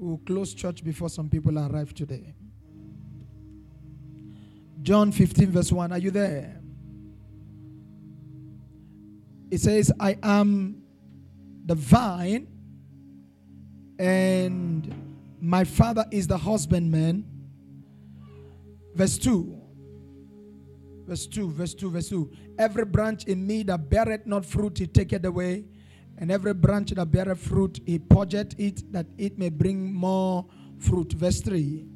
We'll close church before some people arrive today. John 15, verse 1. Are you there? It says, I am the vine, and my father is the husbandman. Verse 2. Verse 2, verse 2, verse 2. Every branch in me that beareth not fruit, he taketh away. And every branch that beareth fruit, he purgeth it, that it may bring more fruit. Verse 3.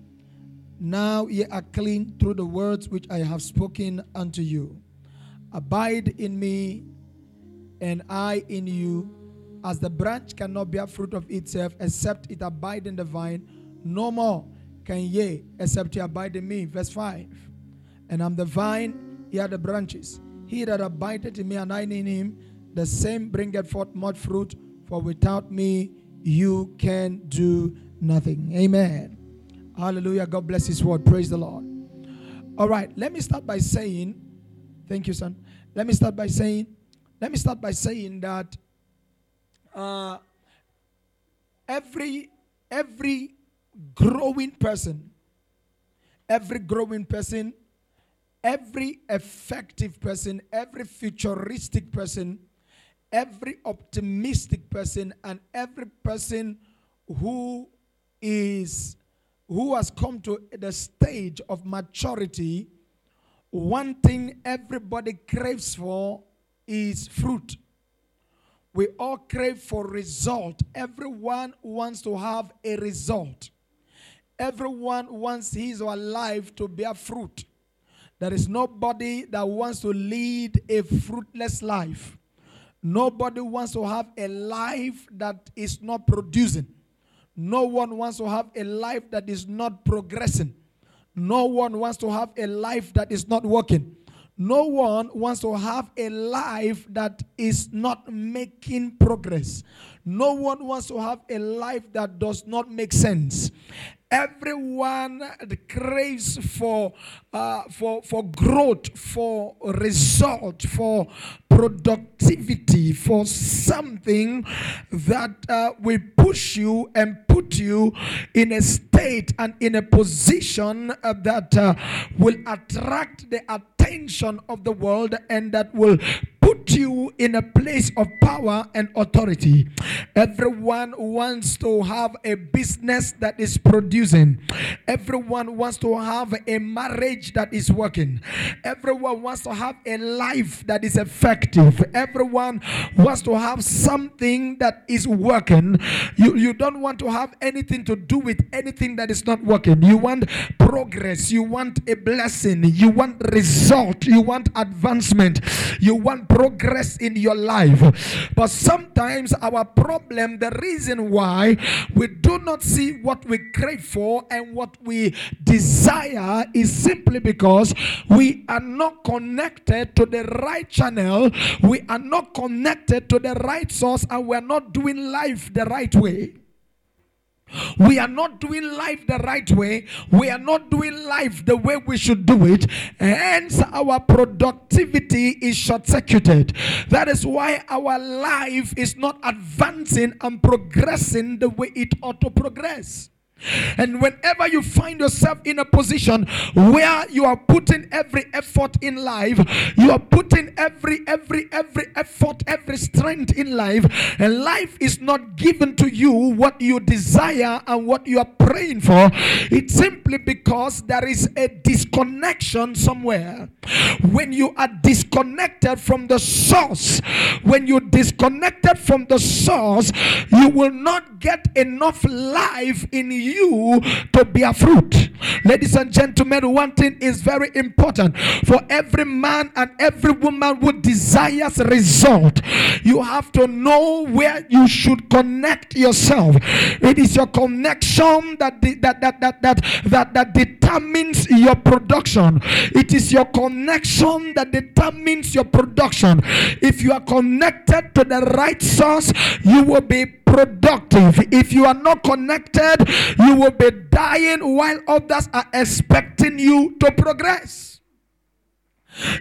Now ye are clean through the words which I have spoken unto you. Abide in me, and I in you. As the branch cannot bear fruit of itself except it abide in the vine, no more can ye except ye abide in me. Verse 5. And I'm the vine, ye are the branches. He that abideth in me and I in him, the same bringeth forth much fruit, for without me you can do nothing. Amen. Hallelujah. God bless his word. Praise the Lord. All right, let me start by saying, thank you, son. Let me start by saying, let me start by saying that uh, every every growing person, every growing person, every effective person, every futuristic person, every optimistic person, and every person who is who has come to the stage of maturity, one thing everybody craves for is fruit. We all crave for result. Everyone wants to have a result. Everyone wants his or her life to bear fruit. There is nobody that wants to lead a fruitless life. Nobody wants to have a life that is not producing. No one wants to have a life that is not progressing. No one wants to have a life that is not working. No one wants to have a life that is not making progress. No one wants to have a life that does not make sense. Everyone craves for, uh, for, for growth, for result, for productivity, for something that uh, will push you and put you in a state and in a position uh, that uh, will attract the attention of the world and that will put you in a place of power and authority. Everyone wants to have a business that is producing. Everyone wants to have a marriage that is working. Everyone wants to have a life that is effective. Everyone wants to have something that is working. You, you don't want to have anything to do with anything that is not working. You want progress. You want a blessing. You want result. You want advancement. You want progress in your life. But sometimes our problem, the reason why we do not see what we crave for and what we desire is simply because we are not connected to the right channel, we are not connected to the right source, and we are not doing life the right way. We are not doing life the right way. We are not doing life the way we should do it. Hence, our productivity is short circuited. That is why our life is not advancing and progressing the way it ought to progress. And whenever you find yourself in a position where you are putting every effort in life, you are putting every, every, every effort, every strength in life, and life is not given to you what you desire and what you are praying for, it's simply because there is a disconnection somewhere. When you are disconnected from the source, when you're disconnected from the source, you will not get enough life in you to bear fruit. Ladies and gentlemen, one thing is very important for every man and every woman who desires result. You have to know where you should connect yourself. It is your connection that that that that that that, that determines your production. It is your connection that determines your production. If you are connected to the right source, you will be productive. If you are not connected, you will be dying while others are expecting you to progress.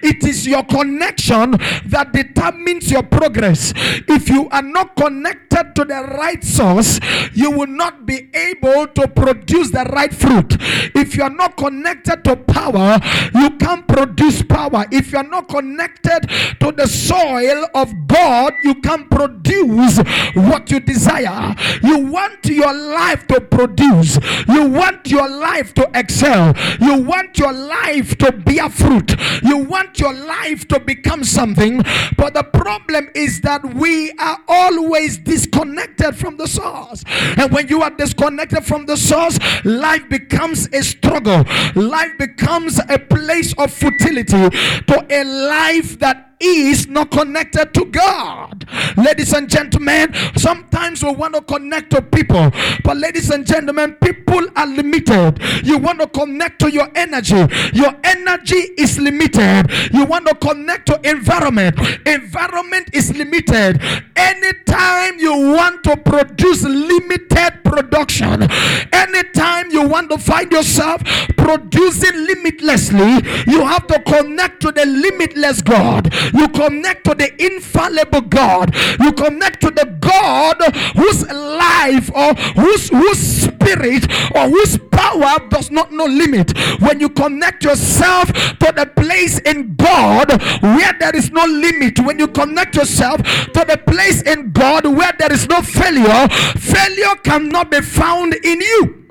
It is your connection that determines your progress. If you are not connected to the right source, you will not be able to produce the right fruit. If you are not connected to power, you can't produce power. If you are not connected to the soil of God, you can't produce what you desire. You want your life to produce, you want your life to excel, you want your life to bear fruit. You want your life to become something, but the problem is that we are always disconnected from the source. And when you are disconnected from the source, life becomes a struggle, life becomes a place of futility to a life that is not connected to God. Ladies and gentlemen, sometimes we want to connect to people, but ladies and gentlemen, people are limited. You want to connect to your energy, your energy is limited. You want to connect to environment, environment is limited. Anytime you want to produce limited production, anytime you want to find yourself producing limitlessly, you have to connect to the limitless God. You connect to the infallible God. You connect to the God whose life or whose whose spirit or whose power does not know limit. When you connect yourself to the place in God where there is no limit, when you connect yourself to the place in God where there is no failure, failure cannot be found in you.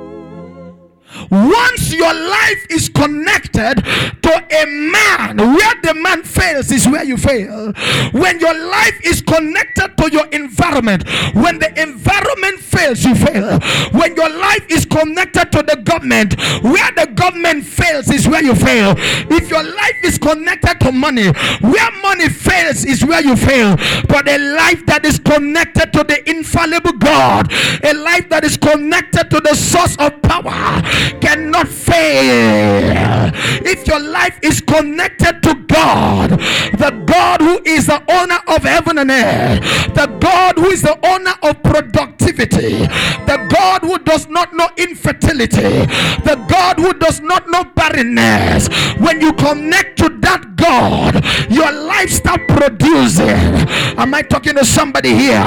Once your life is connected to a man, where the man fails is where you fail. When your life is connected to your environment, when the environment fails, you fail. When your life is connected to the government, where the government fails is where you fail. If your life is connected to money, where money fails is where you fail. But a life that is connected to the infallible God, a life that is connected to the source of power, cannot fail. If your life is connected to God, the God who is the owner of heaven and earth, the God who is the owner of productivity, the God who does not know infertility, the God who does not know barrenness, when you connect to that God, your life start producing. Am I talking to somebody here?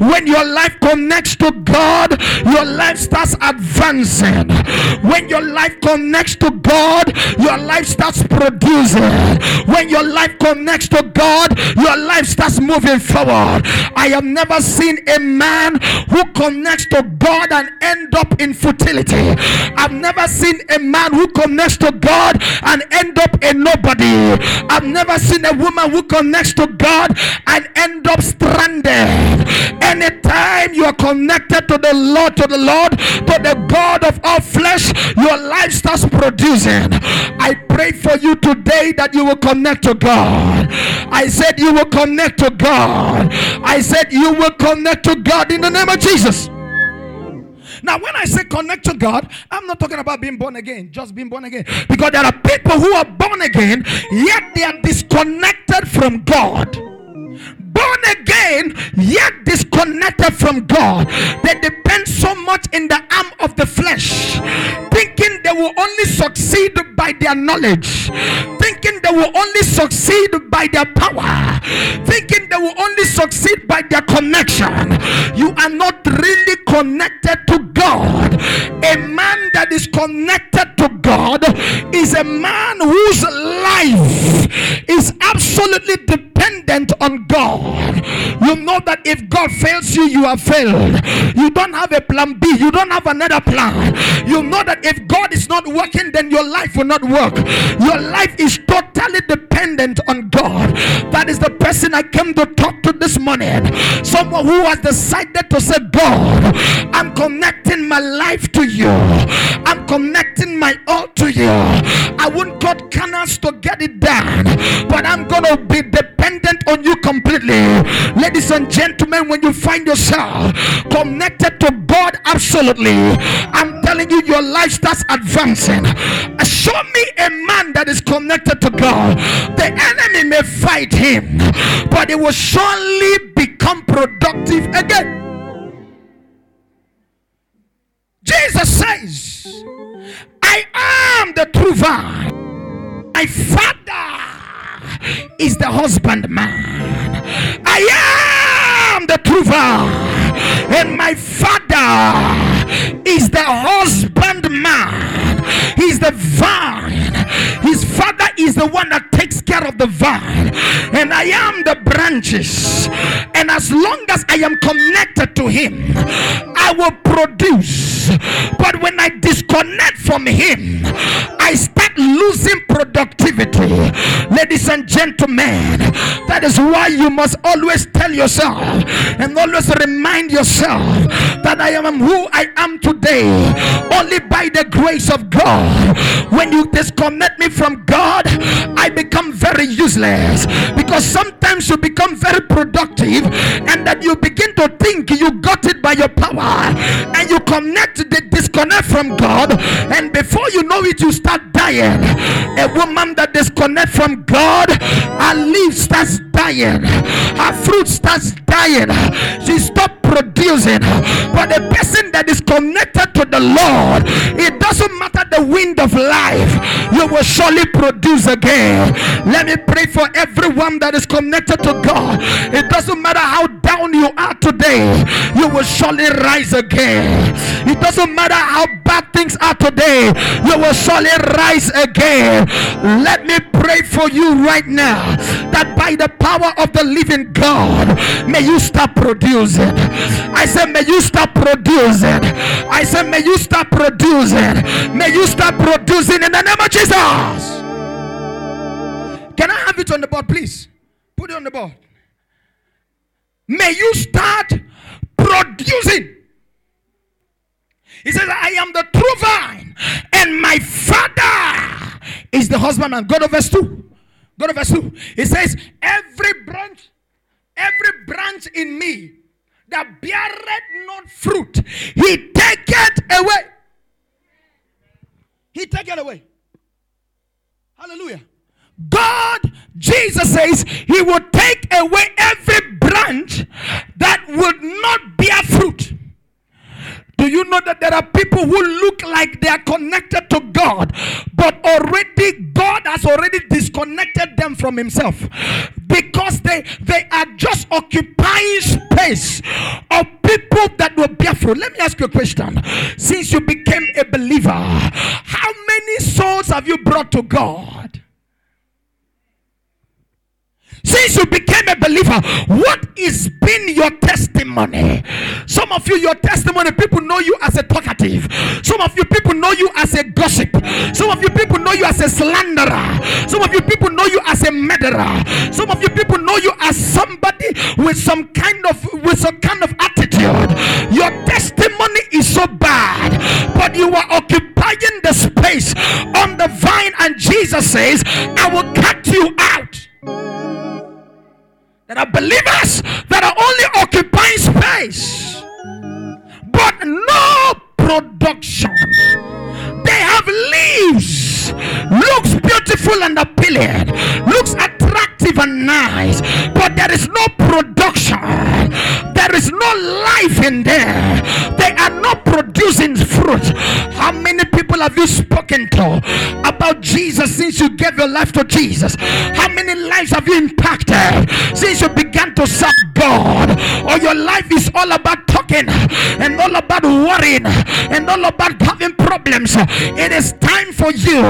When your life connects to God, your life starts advancing. When your life connects to God, your life starts producing. When your life connects to God, your life starts moving forward. I have never seen a man who connects to God and end up in futility. I've never seen a man who connects to God and end up a nobody. I've never seen a woman who connects to God and end up stranded. Anytime you are connected to the Lord, to the Lord, to the God of all flesh, your life starts producing. I pray for you today that you will connect to God. I said you will connect to God. I said you will connect to God in the name of Jesus. Now, when I say connect to God, I'm not talking about being born again, just being born again. Because there are people who are born again, yet they are disconnected from God born again yet disconnected from God. They depend so much in the arm of the flesh, thinking they will only succeed by their knowledge, thinking they will only succeed by their power, thinking they will only succeed by their connection. You are not really connected to God. A man that is connected to God is a man whose life is absolutely dependent on God. You know that if God fails you, you have failed. You don't have a plan B, you don't have another plan. You know that if God is not working, then your life will not work. Your life is totally dependent on God. That is the person I came to talk to this morning. Someone who has decided to say, God, I'm connecting my life to you, I'm connecting my all to you. I won't cut canals to get it done, but I'm gonna be dependent on you completely. Ladies and gentlemen, when you find yourself connected to God, absolutely, I'm telling you, your life starts advancing. Show me a man that is connected to God. The enemy may fight him, but it will surely become productive again. Jesus says, I am the true vine. My father is the husbandman. I am the true and my father is the husbandman. He's the vine. His father is the one that takes care of the vine, and I am the branches. And as long as I am connected to him, I will produce. But when I disconnect from him, I start losing productivity. Ladies and gentlemen, that is why you must always tell yourself and always remind yourself that I am who I am today only by the grace of God. When you disconnect me from God, I become very useless. Because sometimes you become very productive and that you begin to think you got it by your power and you connect the disconnect from God and before you know it you start dying. A woman that disconnect from God her leaf starts dying. Her fruit starts dying. She stop producing. But the person that is connected to the Lord it doesn't matter the wind of life. You will surely produce again. Let me pray for everyone that is connected to God. It doesn't matter how down you are today you will surely rise again. It doesn't matter how bad things are today you will surely rise again. Let me pray for you right now that by the power of the living God may you start producing. I said may you start producing. I said may you start producing. May you start producing in the name of Jesus can I have it on the board please put it on the board may you start producing he says, I am the true vine, and my father is the husbandman. Go to verse 2. Go to verse 2. He says, Every branch, every branch in me that beareth not fruit, he taketh away. He take it away. Hallelujah. God, Jesus says, He will take away every branch that would not bear fruit. Do you know that there are people who look like they are connected to God, but already God has already disconnected them from Himself because they they are just occupying space of people that will bear fruit. Let me ask you a question. Since you became a believer, many souls have you brought to God? Since you became a believer, what is been your testimony? Some of you, your testimony, people know you as a talkative. Some of you people know you as a gossip. Some of you people know you as a slanderer. Some of you people know you as a murderer. Some of you people know you as somebody with some kind of with some kind of attitude. Your testimony is so bad, but you are occupying the space on the vine, and Jesus says, I will cut you out. There are believers that are only occupying space, but no production. Have leaves, looks beautiful and appealing, looks attractive and nice, but there is no production. There is no life in there. They are not producing fruit. How many people have you spoken to about Jesus since you gave your life to Jesus? How many lives have you impacted since you began to serve God? Or your life is all about talking and all about worrying and all about having problems. It is time for you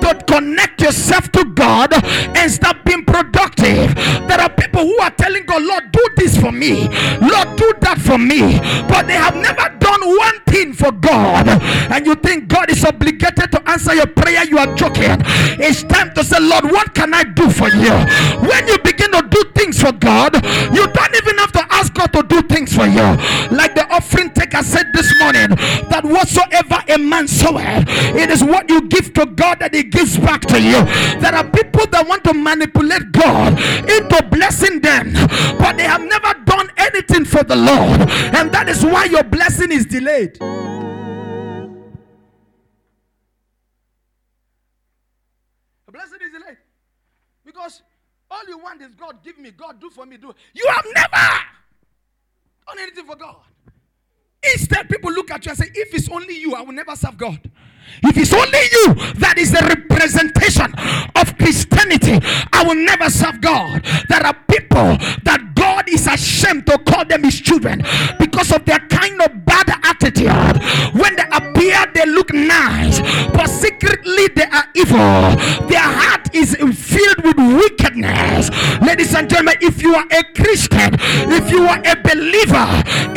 to connect yourself to God and start being productive. There are people who are telling God, Lord, do this for me, Lord, do that for me, but they have never done one thing for God. And you think God is obligated to answer your prayer, you are joking. It's time to say, Lord, what can I do for you? When you begin to do things for God, you don't even have to ask God to do things for you. Like the offering taker said this morning, that whatsoever a man soweth, it is what you give to God that He gives back to you. There are people that want to manipulate God into blessing them, but they have never done anything for the Lord, and that is why your blessing is delayed. The blessing is delayed because all you want is God give me, God do for me, do. You have never done anything for God. Instead, people look at you and say, If it's only you, I will never serve God. If it's only you that is the representation of Christianity, I will never serve God. There are people that God is ashamed to call them his children because of their kind of bad attitude. When they appear, they look nice, but secretly they are evil. Their heart is filled with wickedness. Ladies and gentlemen, if you are a Christian, if you are a believer,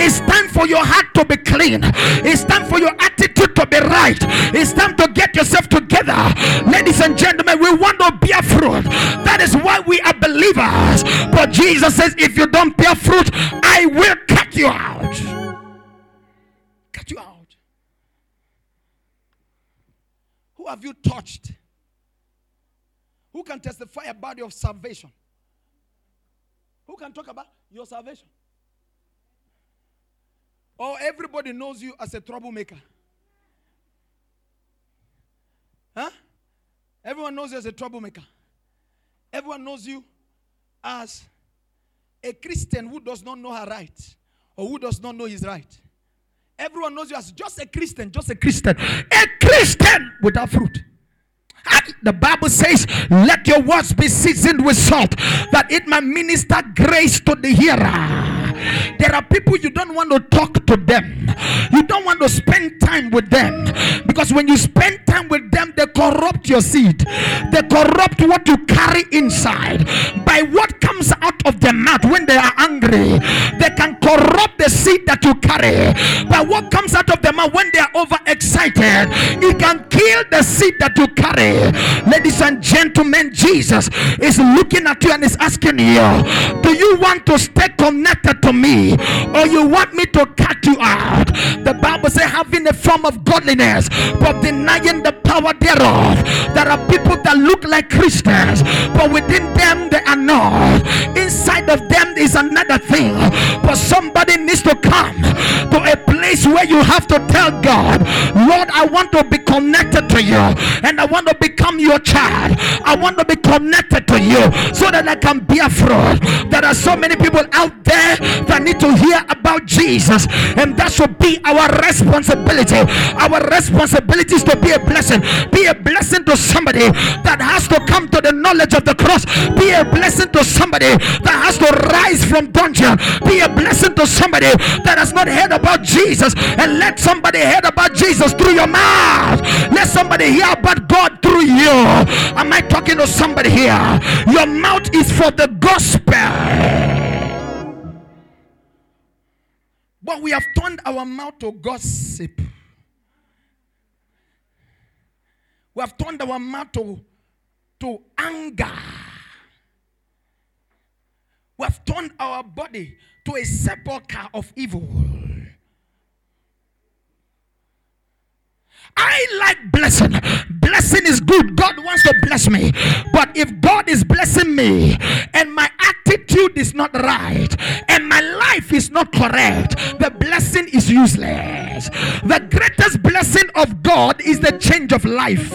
it's time for your heart to be clean. It's time for your attitude to be right. It's time to get yourself together. Ladies and gentlemen, we want to bear fruit. That is why we are believers. But Jesus says, if you don't bear fruit, I will cut you out. Who have you touched? Who can testify about your salvation? Who can talk about your salvation? Or everybody knows you as a troublemaker? Huh? Everyone knows you as a troublemaker. Everyone knows you as a Christian who does not know her right or who does not know his right. Everyone knows you as just a Christian, just a Christian. A Christian without fruit. The Bible says, Let your words be seasoned with salt, that it may minister grace to the hearer. There are people you don't want to talk to them. You don't want to spend time with them. Because when you spend time with them, they corrupt your seed. They corrupt what you carry inside. By what comes out of their mouth when they are angry, they can corrupt the seed that you carry. By what comes out of their mouth when they are overexcited, it can kill the seed that you carry. Ladies and gentlemen, Jesus is looking at you and is asking you, Do you want to stay connected to me or you want me to cut you out. The Bible says, having a form of godliness but denying the power thereof. There are people that look like Christians, but within them they are not. Inside of them is another thing. But somebody needs to come place where you have to tell God, Lord, I want to be connected to you and I want to become your child. I want to be connected to you so that I can be a fruit. There are so many people out there that need to hear about Jesus, and that should be our responsibility. Our responsibility is to be a blessing, be a blessing to somebody that has to come to the knowledge of the cross, be a blessing to somebody that has to rise from dungeon, be a blessing to somebody that has not heard about Jesus, and let somebody hear about Jesus through your mouth. Let somebody hear about God through you. Am I talking to somebody here? Your mouth is for the gospel. But we have turned our mouth to gossip. We have turned our mouth to, to anger. We have turned our body to a sepulchre of evil. I like blessing. Blessing is good. God wants to bless me. But if God is blessing me and my attitude is not right and my life is not correct, the blessing is useless. The greatest blessing of God is the change of life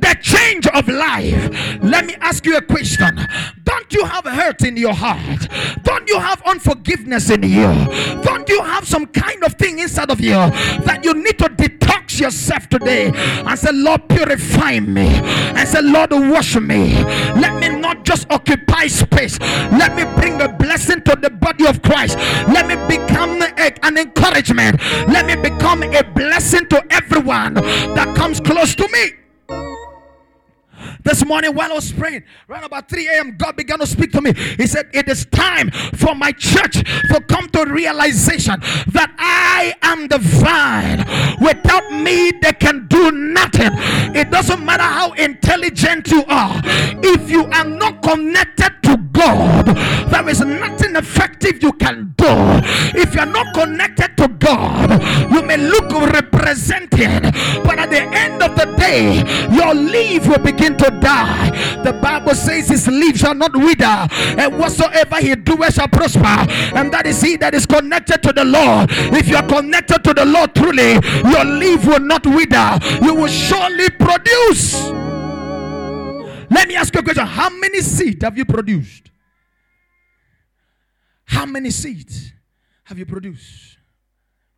the change of life. Let me ask you a question. Don't you have hurt in your heart? Don't you have unforgiveness in you? Don't you have some kind of thing inside of you that you need to detox yourself today and say, Lord, purify me and say, Lord, wash me. Let me not just occupy space. Let me bring a blessing to the body of Christ. Let me become a, an encouragement. Let me become a blessing to everyone that comes close to me. This morning, while I was praying, around about 3 a.m., God began to speak to me. He said, It is time for my church to come to realization that I am the vine. Without me, they can do nothing. It doesn't matter how intelligent you are, if you are not connected to God, there is nothing effective you can do. If you're not connected to God, you may look represented, but at the end of the day, your leaf will begin to die. The Bible says his leaves shall not wither, and whatsoever he doeth shall prosper. And that is he that is connected to the Lord. If you are connected to the Lord truly, your leaf will not wither. You will surely produce. Let me ask you a question. How many seeds have you produced? How many seeds have you produced?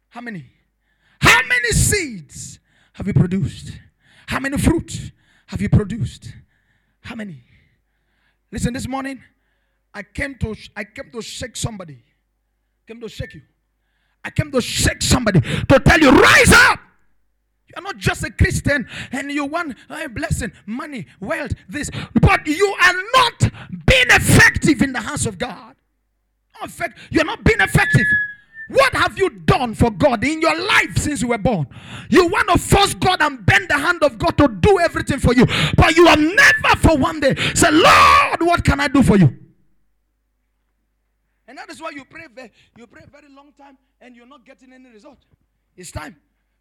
How many? How many seeds have you produced? How many fruit have you produced? How many? Listen, this morning I came to I came to shake somebody. came to shake you. I came to shake somebody to tell you, rise up. You're not just a Christian and you want a blessing, money, wealth, this, but you are not being effective in the house of God. Effect, you're not being effective. What have you done for God in your life since you were born? You want to force God and bend the hand of God to do everything for you, but you have never for one day said, Lord, what can I do for you? And that is why you pray, very, you pray very long time and you're not getting any result. It's time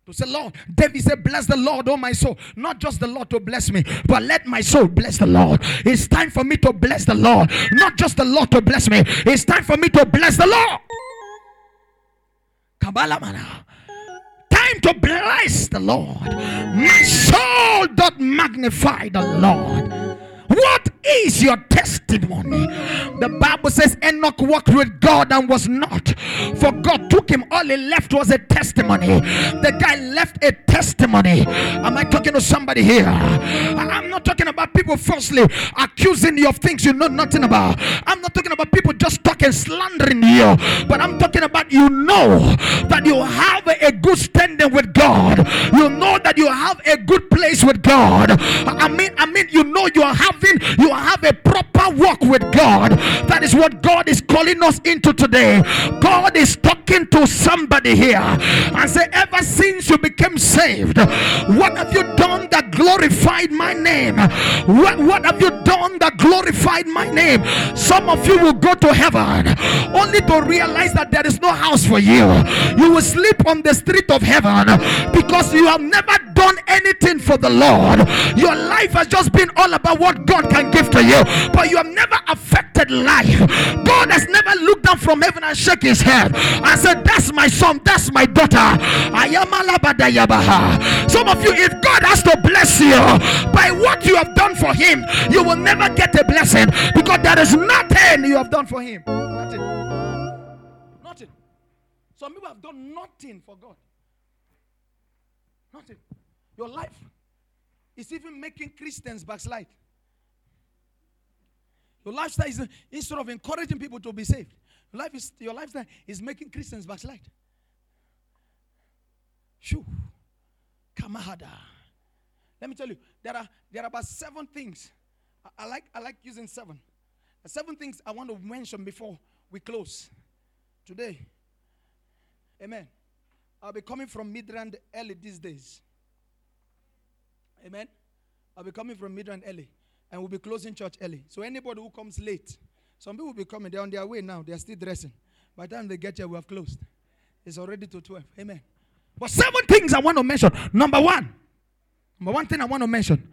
to say, Lord, David said, Bless the Lord, oh my soul. Not just the Lord to bless me, but let my soul bless the Lord. It's time for me to bless the Lord. Not just the Lord to bless me, it's time for me to bless the Lord. Kabbalah Time to bless the Lord. My soul doth magnify the Lord. What is your testimony? The Bible says Enoch walked with God and was not. For God took him, all he left was a testimony. The guy left a testimony. Am I talking to somebody here? I'm not talking about people falsely accusing you of things you know nothing about. I'm not talking about people just talking, slandering you. But I'm talking about you know that you have a good standing with God. You know that you have a good place with God. I mean, I mean, you know you are having you have a proper walk with God. That is what God is calling us into today. God is talking to somebody here and say, ever since you became saved, what have you done that glorified my name? What, what have you done that glorified my name? Some of you will go to heaven only to realize that there is no house for you. You will sleep on the street of heaven because you have never done anything for the Lord. Your life has just been all about what God can give to you, but you have never affected life. God has never looked down from heaven and shook his head and said, That's my son, that's my daughter. Some of you, if God has to bless you by what you have done for him, you will never get a blessing because there is nothing you have done for him. Nothing. Nothing. Some people have done nothing for God. Nothing. Your life is even making Christians backslide. Your lifestyle is instead of encouraging people to be saved, your, life is, your lifestyle is making Christians backslide. Shoo. Kamahada. Let me tell you, there are there are about seven things. I, I like I like using seven. Seven things I want to mention before we close today. Amen. I'll be coming from Midrand early these days. Amen. I'll be coming from Midrand early and we'll be closing church early. So anybody who comes late, some people will be coming. They're on their way now. They're still dressing. By the time they get here, we have closed. It's already to 12. Amen. But seven things I want to mention. Number one. Number one thing I want to mention.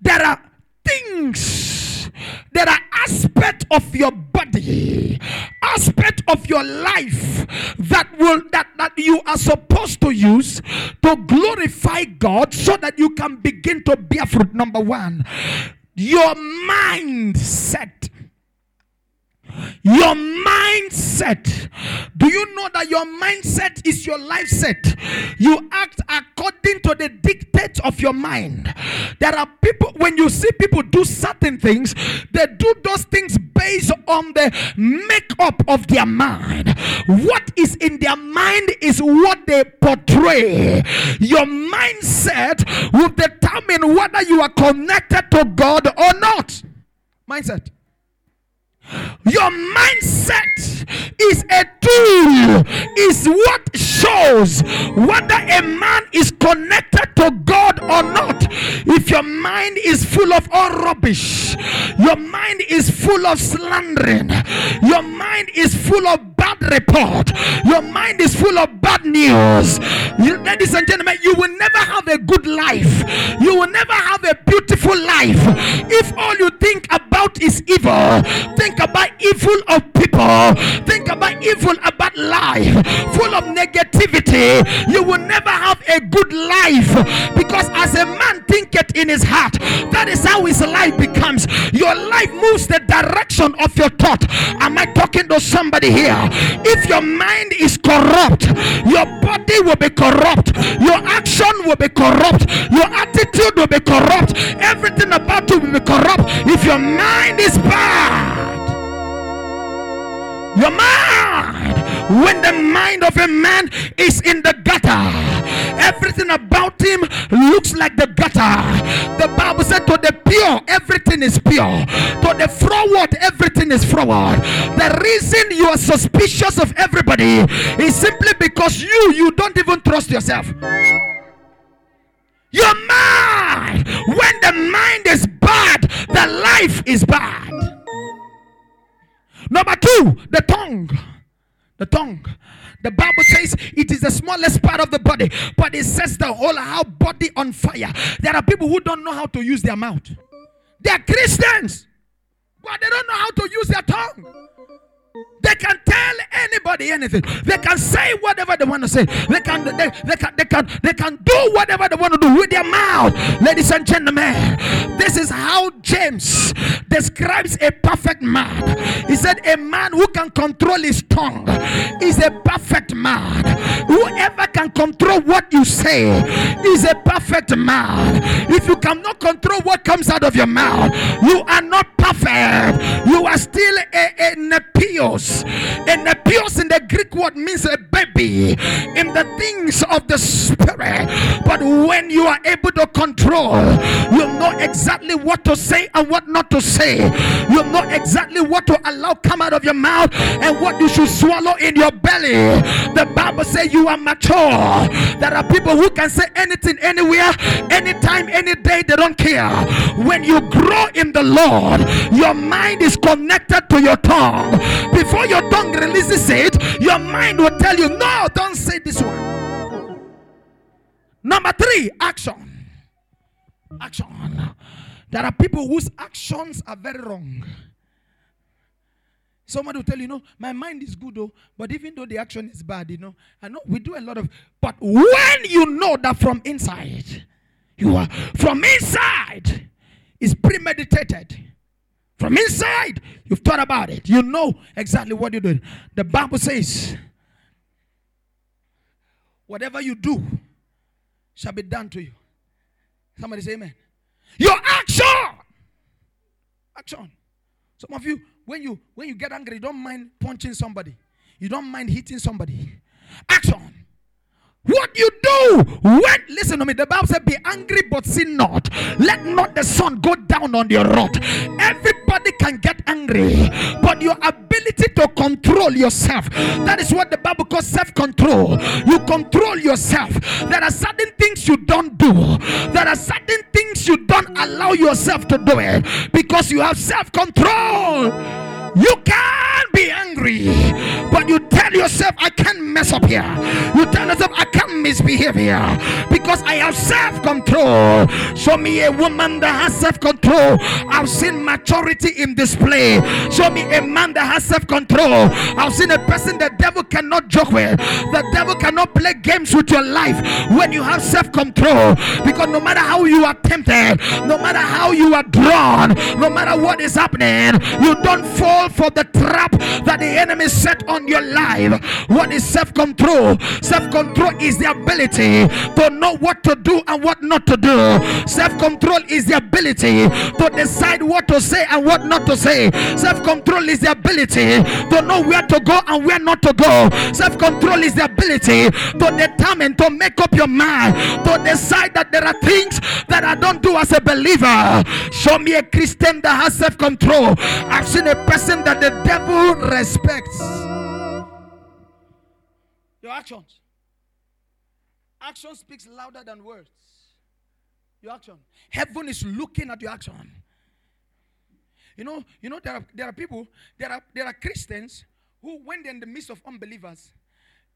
There are things, there are aspects of your body, aspect of your life that will that, that you are supposed to use to glorify God so that you can begin to bear fruit. Number one your mindset. Your mindset. Do you know that your mindset is your life set? You act according to the dictates of your mind. There are people, when you see people do certain things, they do those things based on the makeup of their mind. What is in their mind is what they portray. Your mindset will determine whether you are connected to God or not. Mindset. Your mindset is a tool, is what shows whether a man is connected to God or not. If your mind is full of all rubbish, your mind is full of slandering, your mind is full of bad report, your mind is full of bad news. You, ladies and gentlemen, you will never have a good life, you will never have a beautiful life if all you think about is evil. Think about evil of people, think about evil about life, full of negativity. You will never have a good life because as a man thinketh in his heart, that is how his life becomes. Your life moves the direction of your thought. Am I talking to somebody here? If your mind is corrupt, your body will be corrupt, your action will be corrupt, your attitude will be corrupt, everything about you will be corrupt your mind. When the mind of a man is in the gutter, everything about him looks like the gutter. The Bible said, To the pure, everything is pure. To the forward, everything is forward. The reason you are suspicious of everybody is simply because you you don't even trust yourself. Your mind, when the mind is bad, the life is bad. Number two, the tongue. The tongue. The Bible says it is the smallest part of the body, but it sets the whole our body on fire. There are people who don't know how to use their mouth. They are Christians, but they don't know how to use their tongue. They can tell anything. They can say whatever they want to say. They can they, they can they can they can do whatever they want to do with their mouth. Ladies and gentlemen, this is how James describes a perfect man. He said, A man who can control his tongue is a perfect man. Whoever can control what you say is a perfect man. If you cannot control what comes out of your mouth, you are not perfect. You are still a, a nepios. A nepios in the Greek word means a baby in the things of the spirit. But when you are able to control, you know exactly what to say and what not to say. You know exactly what to allow come out of your mouth and what you should swallow in your belly. The Bible says you are mature. There are people who can say anything, anywhere, anytime, any day, they don't care. When you grow in the Lord, your mind is connected to your tongue. Before your tongue releases it, your mind will tell you, No, don't say this one. Number three, action. Action. There are people whose actions are very wrong. Somebody will tell you, no, my mind is good though, but even though the action is bad, you know, I know we do a lot of, but when you know that from inside, you are from inside is premeditated. From inside, you've thought about it. You know exactly what you're doing. The Bible says, whatever you do shall be done to you. Somebody say amen. Your action. Action. Some of you, when you when you get angry, you don't mind punching somebody. You don't mind hitting somebody. Action. What you do when listen to me, the Bible said, Be angry but sin not. Let not the sun go down on your wrath. Everybody can get angry, but your ability to control yourself that is what the Bible calls self-control. You control yourself. There are certain things you don't do, there are certain things you don't allow yourself to do it because you have self-control. You can't be angry, but you tell yourself, I can't mess up here. You tell yourself, I can't misbehave here because I have self control. Show me a woman that has self control. I've seen maturity in display. Show me a man that has self control. I've seen a person the devil cannot joke with. The devil cannot play games with your life when you have self control because no matter how you are tempted, no matter how you are drawn, no matter what is happening, you don't fall fall for the trap that the enemy set on your life. What is self control? Self control is the ability to know what to do and what not to do. Self control is the ability to decide what to say and what not to say. Self control is the ability to know where to go and where not to go. Self control is the ability to determine, to make up your mind, to decide that there are things that I don't do as a believer. Show me a Christian that has self control. I've seen a person that the devil respects. Your actions. Action speaks louder than words. Your action. Heaven is looking at your action. You know, you know, there are there are people, there are there are Christians who, when they're in the midst of unbelievers,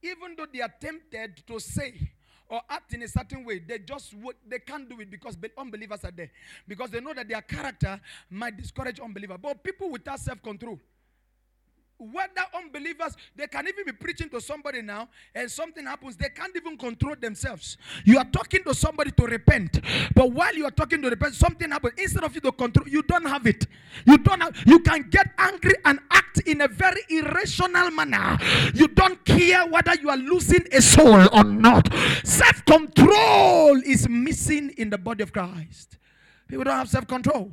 even though they are tempted to say or act in a certain way, they just they can't do it because unbelievers are there. Because they know that their character might discourage unbelievers. But people without self-control, whether unbelievers they can even be preaching to somebody now and something happens they can't even control themselves. You are talking to somebody to repent but while you are talking to repent something happens. Instead of you to control you don't have it. You don't have you can get angry and act in a very irrational manner. You don't care whether you are losing a soul or not. Self-control is missing in the body of christ. People don't have self-control.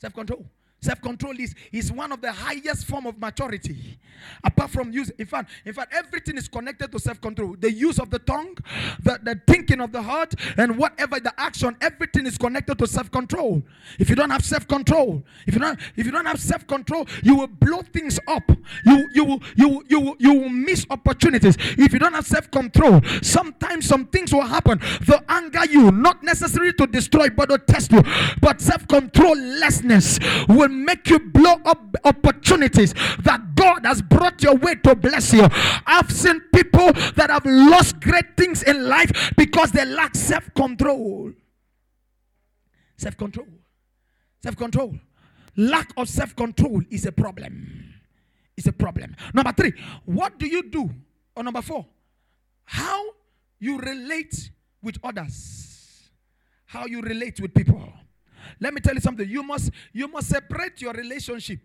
Self-control Self-control is, is one of the highest form of maturity. Apart from use, in fact, in fact, everything is connected to self-control. The use of the tongue, the, the thinking of the heart, and whatever the action, everything is connected to self-control. If you don't have self-control, if you don't if you don't have self-control, you will blow things up. You you will you you will, you will miss opportunities. If you don't have self-control, sometimes some things will happen. They'll anger you, not necessarily to destroy, but to test you. But self-control lessness will make you blow up opportunities that God has brought your way to bless you. I've seen people that have lost great things in life because they lack self control. Self control. Self control. Lack of self control is a problem. It's a problem. Number three, what do you do? Or number four, how you relate with others. How you relate with people. Let me tell you something. You must you must separate your relationship.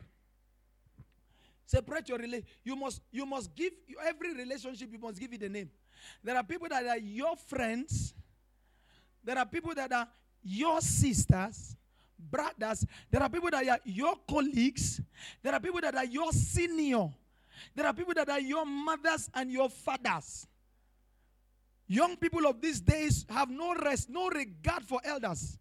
Separate your relation. You must you must give every relationship you must give it a name. There are people that are your friends. There are people that are your sisters, brothers. There are people that are your colleagues. There are people that are your senior. There are people that are your mothers and your fathers. Young people of these days have no rest, no regard for elders.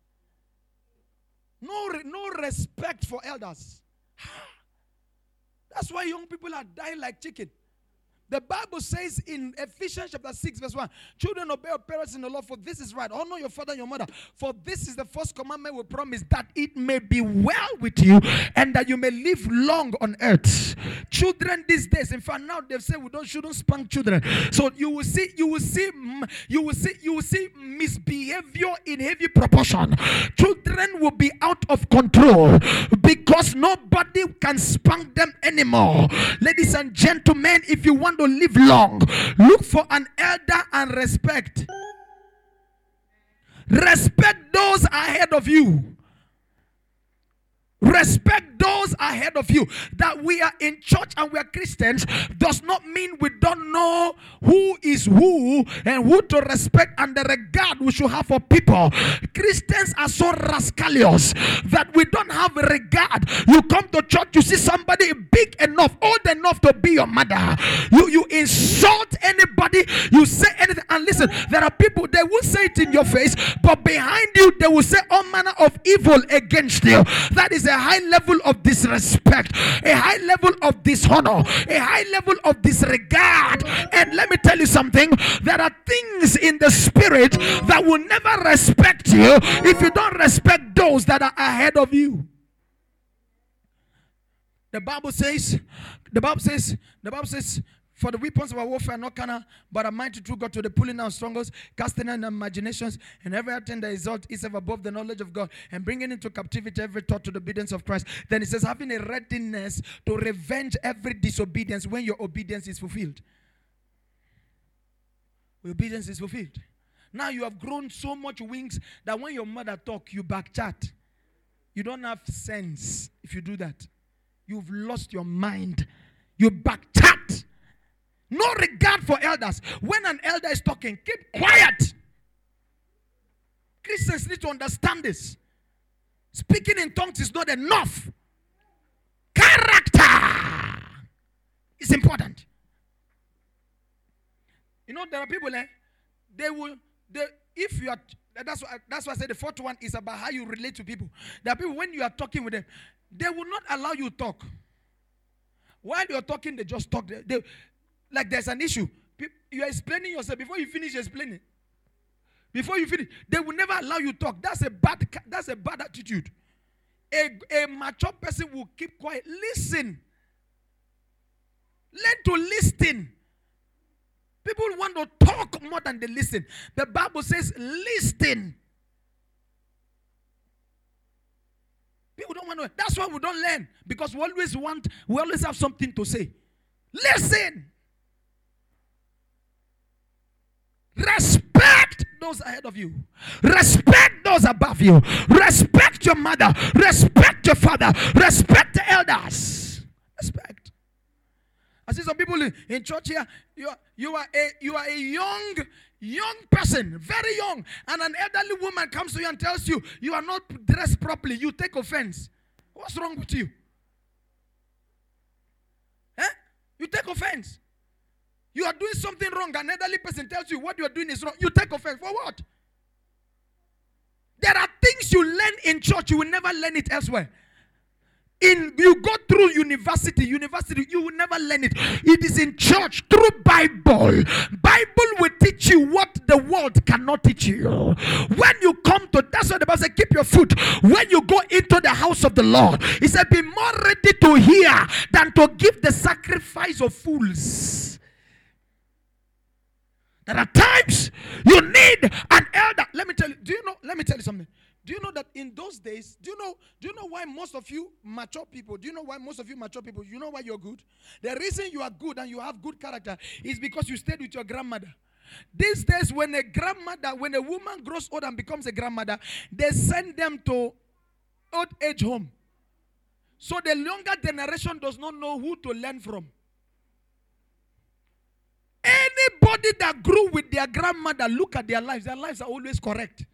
No, no respect for elders. That's why young people are dying like chicken. The Bible says in Ephesians chapter 6, verse 1 Children, obey your parents in the Lord, for this is right. Honor your father and your mother, for this is the first commandment we promise that it may be well with you and that you may live long on earth. Children these days, in fact, now they've said we don't shouldn't spank children. So you will see, you will see, mm, you will see, you will see misbehavior in heavy proportion. Children will be out of control because nobody can spank them anymore. Ladies and gentlemen, if you want want to live long, look for an elder and respect. Respect those ahead of you. Respect those ahead of you. That we are in church and we are Christians does not mean we don't know who is who and who to respect and the regard we should have for people. Christians are so rascalious that we don't have regard. You come to church, you see somebody big enough, old enough to be your mother. You you insult anybody, you say anything. And listen, there are people they will say it in your face, but behind you they will say all manner of evil against you. That is a a high level of disrespect, a high level of dishonor, a high level of disregard. And let me tell you something there are things in the spirit that will never respect you if you don't respect those that are ahead of you. The Bible says, the Bible says, the Bible says, for the weapons of our warfare are not carnal, but are mighty through God to the pulling down strongholds, casting down imaginations, and every attempt that exalts itself above the knowledge of God, and bringing into captivity every thought to the obedience of Christ. Then he says, having a readiness to revenge every disobedience when your obedience is fulfilled. Your obedience is fulfilled. Now you have grown so much wings that when your mother talk, you back chat. You don't have sense if you do that. You've lost your mind. You back chat. No regard for elders. When an elder is talking, keep quiet. Christians need to understand this. Speaking in tongues is not enough. Character is important. You know, there are people, eh, they will, they, if you are, that's why, that's why I said the fourth one is about how you relate to people. There are people, when you are talking with them, they will not allow you talk. While you're talking, they just talk. They, they, like there's an issue. You are explaining yourself before you finish explaining. Before you finish, they will never allow you talk. That's a bad. That's a bad attitude. A, a mature person will keep quiet. Listen. Learn to listen. People want to talk more than they listen. The Bible says, listen. People don't want to. That's why we don't learn because we always want. We always have something to say. Listen. Respect those ahead of you. Respect those above you. Respect your mother. Respect your father. Respect the elders. Respect. I see some people in, church here. You are, you are a you are a young young person, very young, and an elderly woman comes to you and tells you you are not dressed properly. You take offense. What's wrong with you? Eh? You take offense. You are doing something wrong. An elderly person tells you what you are doing is wrong. You take offense. For what? There are things you learn in church, you will never learn it elsewhere in you go through university university you will never learn it it is in church through bible bible will teach you what the world cannot teach you when you come to that's what the bible says keep your foot when you go into the house of the lord he said be more ready to hear than to give the sacrifice of fools there are times you need an elder let me tell you do you know let me tell you something do you know that in those days, do you know, do you know why most of you mature people, do you know why most of you mature people, you know why you're good? The reason you are good and you have good character is because you stayed with your grandmother. These days, when a grandmother, when a woman grows old and becomes a grandmother, they send them to old age home. So the younger generation does not know who to learn from. Anybody that grew with their grandmother, look at their lives. Their lives are always correct.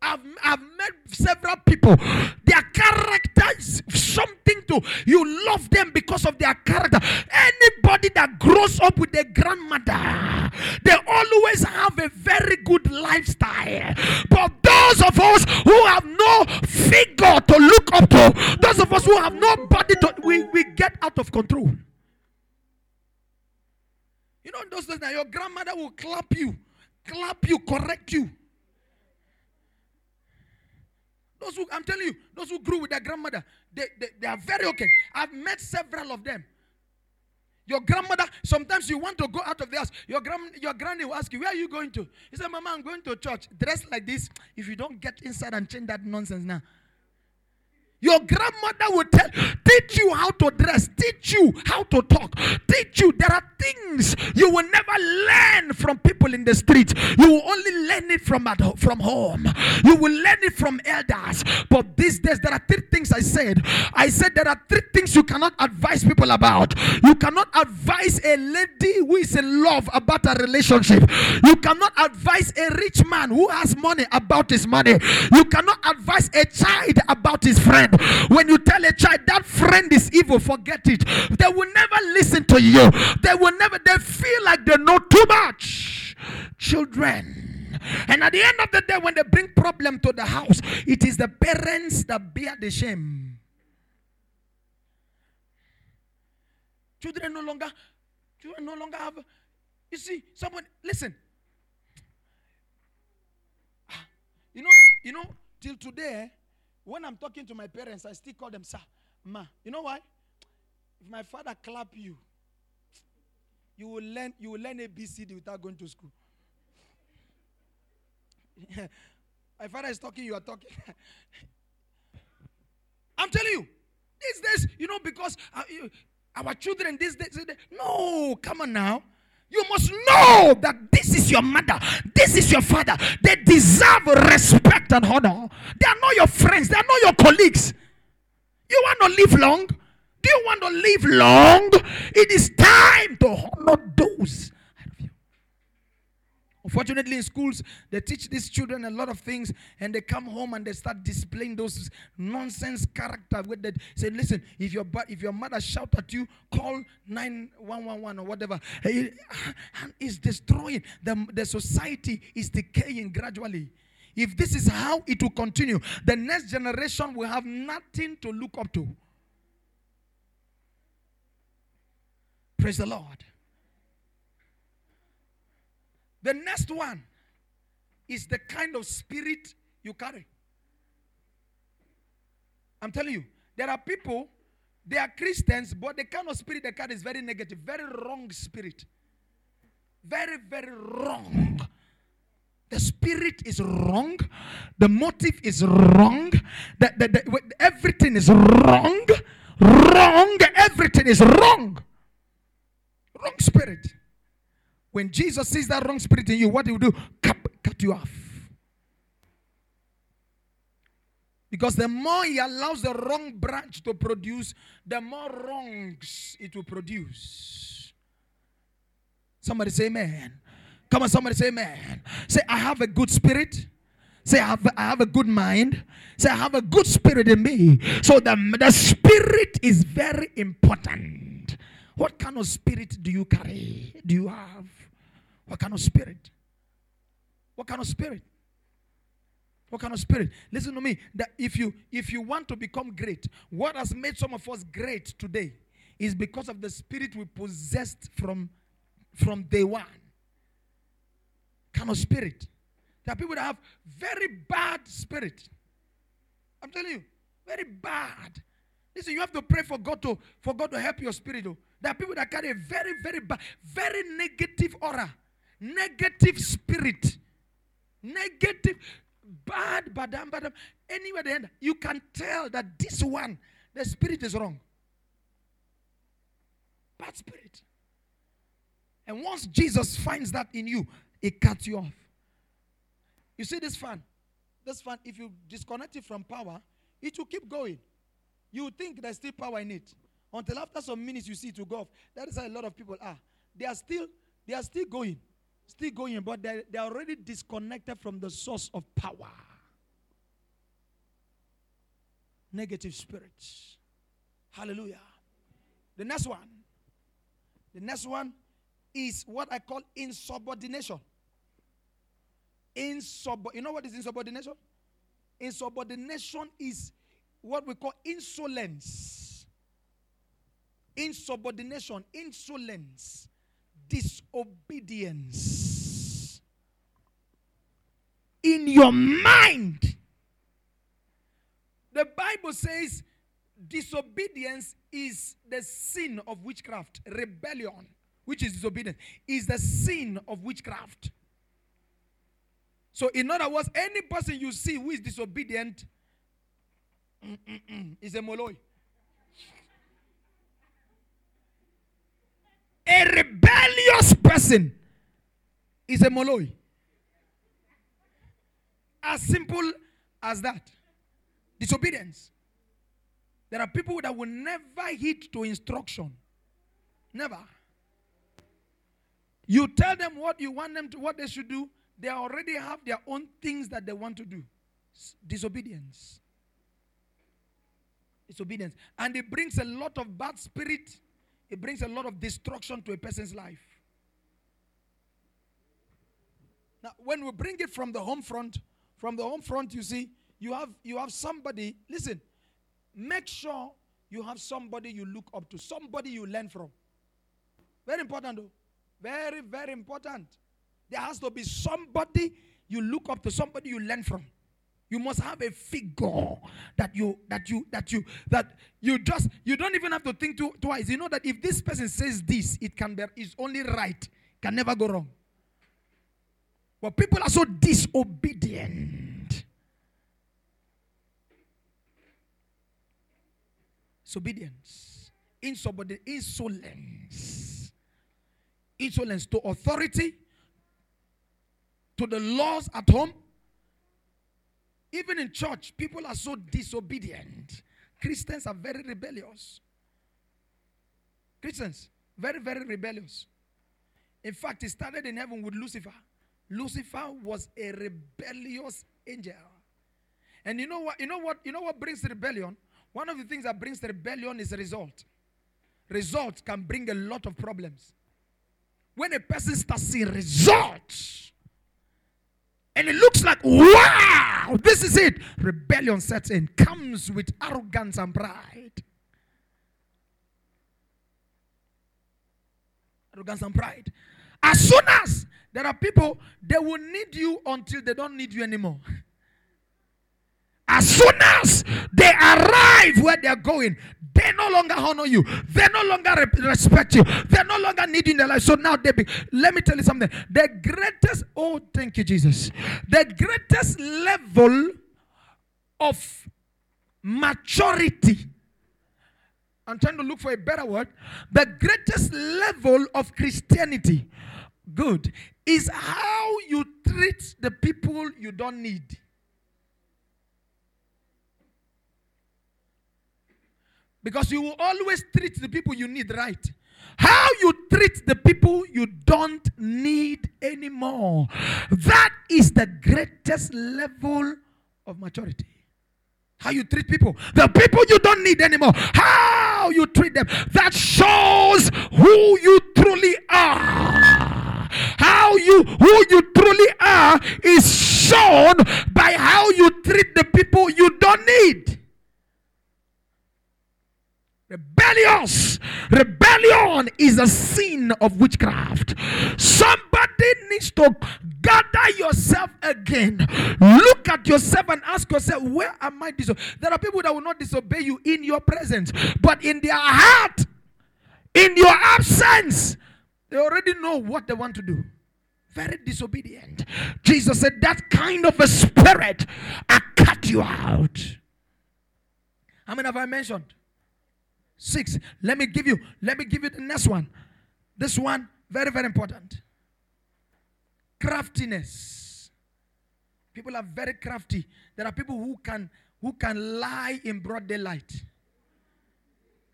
I've, I've met several people. Their character is something to you love them because of their character. Anybody that grows up with their grandmother, they always have a very good lifestyle. But those of us who have no figure to look up to, those of us who have nobody to, we, we get out of control. You know, those days now, your grandmother will clap you, clap you, correct you. Those who, I'm telling you, those who grew with their grandmother, they, they, they are very okay. I've met several of them. Your grandmother, sometimes you want to go out of the house. Your, grand, your granny will ask you, Where are you going to? He said, Mama, I'm going to church. Dressed like this. If you don't get inside and change that nonsense now, your grandmother will tell, teach you how to dress, teach you how to talk, teach you. There are things you will never learn from people in the street. You will only learn it from from home. You will learn it from elders. But these days, there are three things I said. I said there are three things you cannot advise people about. You cannot advise a lady who is in love about a relationship. You cannot advise a rich man who has money about his money. You cannot advise a child about his friend. When you tell a child that friend is evil, forget it. They will never listen to you. They will never, they feel like they know too much. Children. And at the end of the day, when they bring problem to the house, it is the parents that bear the shame. Children no longer, children no longer have. You see, someone listen. Ah, you know, you know, till today, when I'm talking to my parents, I still call them sir, ma. You know why? If my father clap you, you will learn you will learn ABCD without going to school. my father is talking, you are talking. I'm telling you, these days, you know, because uh, our children these days, no, come on now. You must know that this is your mother, this is your father. They deserve respect and honor. They are not your friends, they are not your colleagues. You want to live long? Do you want to live long? It is time to honor those Unfortunately, in schools, they teach these children a lot of things and they come home and they start displaying those nonsense character where they say, listen, if your, if your mother shout at you, call 9111 or whatever. And it's destroying. The, the society is decaying gradually. If this is how it will continue, the next generation will have nothing to look up to. Praise the Lord. The next one is the kind of spirit you carry. I'm telling you, there are people, they are Christians, but the kind of spirit they carry is very negative, very wrong spirit. Very, very wrong. The spirit is wrong. The motive is wrong. The, the, the, everything is wrong. Wrong. Everything is wrong. Wrong spirit. When Jesus sees that wrong spirit in you, what he will do? Cut, cut you off. Because the more he allows the wrong branch to produce, the more wrongs it will produce. Somebody say amen. Come on, somebody say amen. Say, I have a good spirit. Say, I have, I have a good mind. Say, I have a good spirit in me. So the, the spirit is very important. What kind of spirit do you carry? Do you have? What kind of spirit? What kind of spirit? What kind of spirit? Listen to me. That if you if you want to become great, what has made some of us great today is because of the spirit we possessed from from day one. Kind of spirit. There are people that have very bad spirit. I'm telling you, very bad. Listen, you have to pray for God to for God to help your spirit. Though. There are people that carry a very, very bad, very negative aura, negative spirit, negative, bad, badam, badam. Anywhere they end, you can tell that this one, the spirit is wrong. Bad spirit. And once Jesus finds that in you, it cuts you off. You see this fan? This fan, if you disconnect it from power, it will keep going. You think there's still power in it. Until after some minutes you see will go. That is how a lot of people are. They are still, they are still going. Still going, but they they are already disconnected from the source of power. Negative spirits. Hallelujah. The next one. The next one is what I call insubordination. Insub- you know what is insubordination? Insubordination is what we call insolence. Insubordination, insolence, disobedience. In your mind, the Bible says disobedience is the sin of witchcraft, rebellion, which is disobedience, is the sin of witchcraft. So, in other words, any person you see who is disobedient mm, mm, mm, is a moloi. A rebellious person is a moloi. As simple as that. Disobedience. There are people that will never heed to instruction. Never. You tell them what you want them to, what they should do, they already have their own things that they want to do. Disobedience. Disobedience. And it brings a lot of bad spirit, it brings a lot of destruction to a person's life. Now, when we bring it from the home front, from the home front, you see, you have you have somebody, listen, make sure you have somebody you look up to, somebody you learn from. Very important though. Very, very important. There has to be somebody you look up to, somebody you learn from. You must have a figure that you that you that you that you just you don't even have to think too, twice. You know that if this person says this, it can be is only right, can never go wrong. But people are so disobedient. Disobedience, insubordinate, insolence, insolence to authority, to the laws at home. Even in church, people are so disobedient. Christians are very rebellious. Christians, very, very rebellious. In fact, it started in heaven with Lucifer. Lucifer was a rebellious angel. And you know what? You know what? You know what brings rebellion? One of the things that brings rebellion is a result. Results can bring a lot of problems. When a person starts seeing results, and it looks like, wow, this is it. Rebellion sets in, comes with arrogance and pride. Arrogance and pride. As soon as there are people, they will need you until they don't need you anymore. As soon as they arrive where they're going, they no longer honor you. They no longer respect you. They no longer need you in their life. So now they be. Let me tell you something. The greatest, oh, thank you, Jesus. The greatest level of maturity. I'm trying to look for a better word. The greatest level of Christianity, good, is how you treat the people you don't need. Because you will always treat the people you need right. how you treat the people you don't need anymore. That is the greatest level of maturity. How you treat people, the people you don't need anymore, how you treat them, that shows who you truly are. How you who you truly are is shown by how you treat the people you don't need. Rebellious. Rebellion is a sin of witchcraft. Somebody needs to gather yourself again. Look at yourself and ask yourself, where am I disobeying? There are people that will not disobey you in your presence, but in their heart, in your absence, they already know what they want to do. Very disobedient. Jesus said, That kind of a spirit, I cut you out. How many have I mentioned? Six. Let me give you, let me give you the next one. This one, very, very important. Craftiness. People are very crafty. There are people who can who can lie in broad daylight.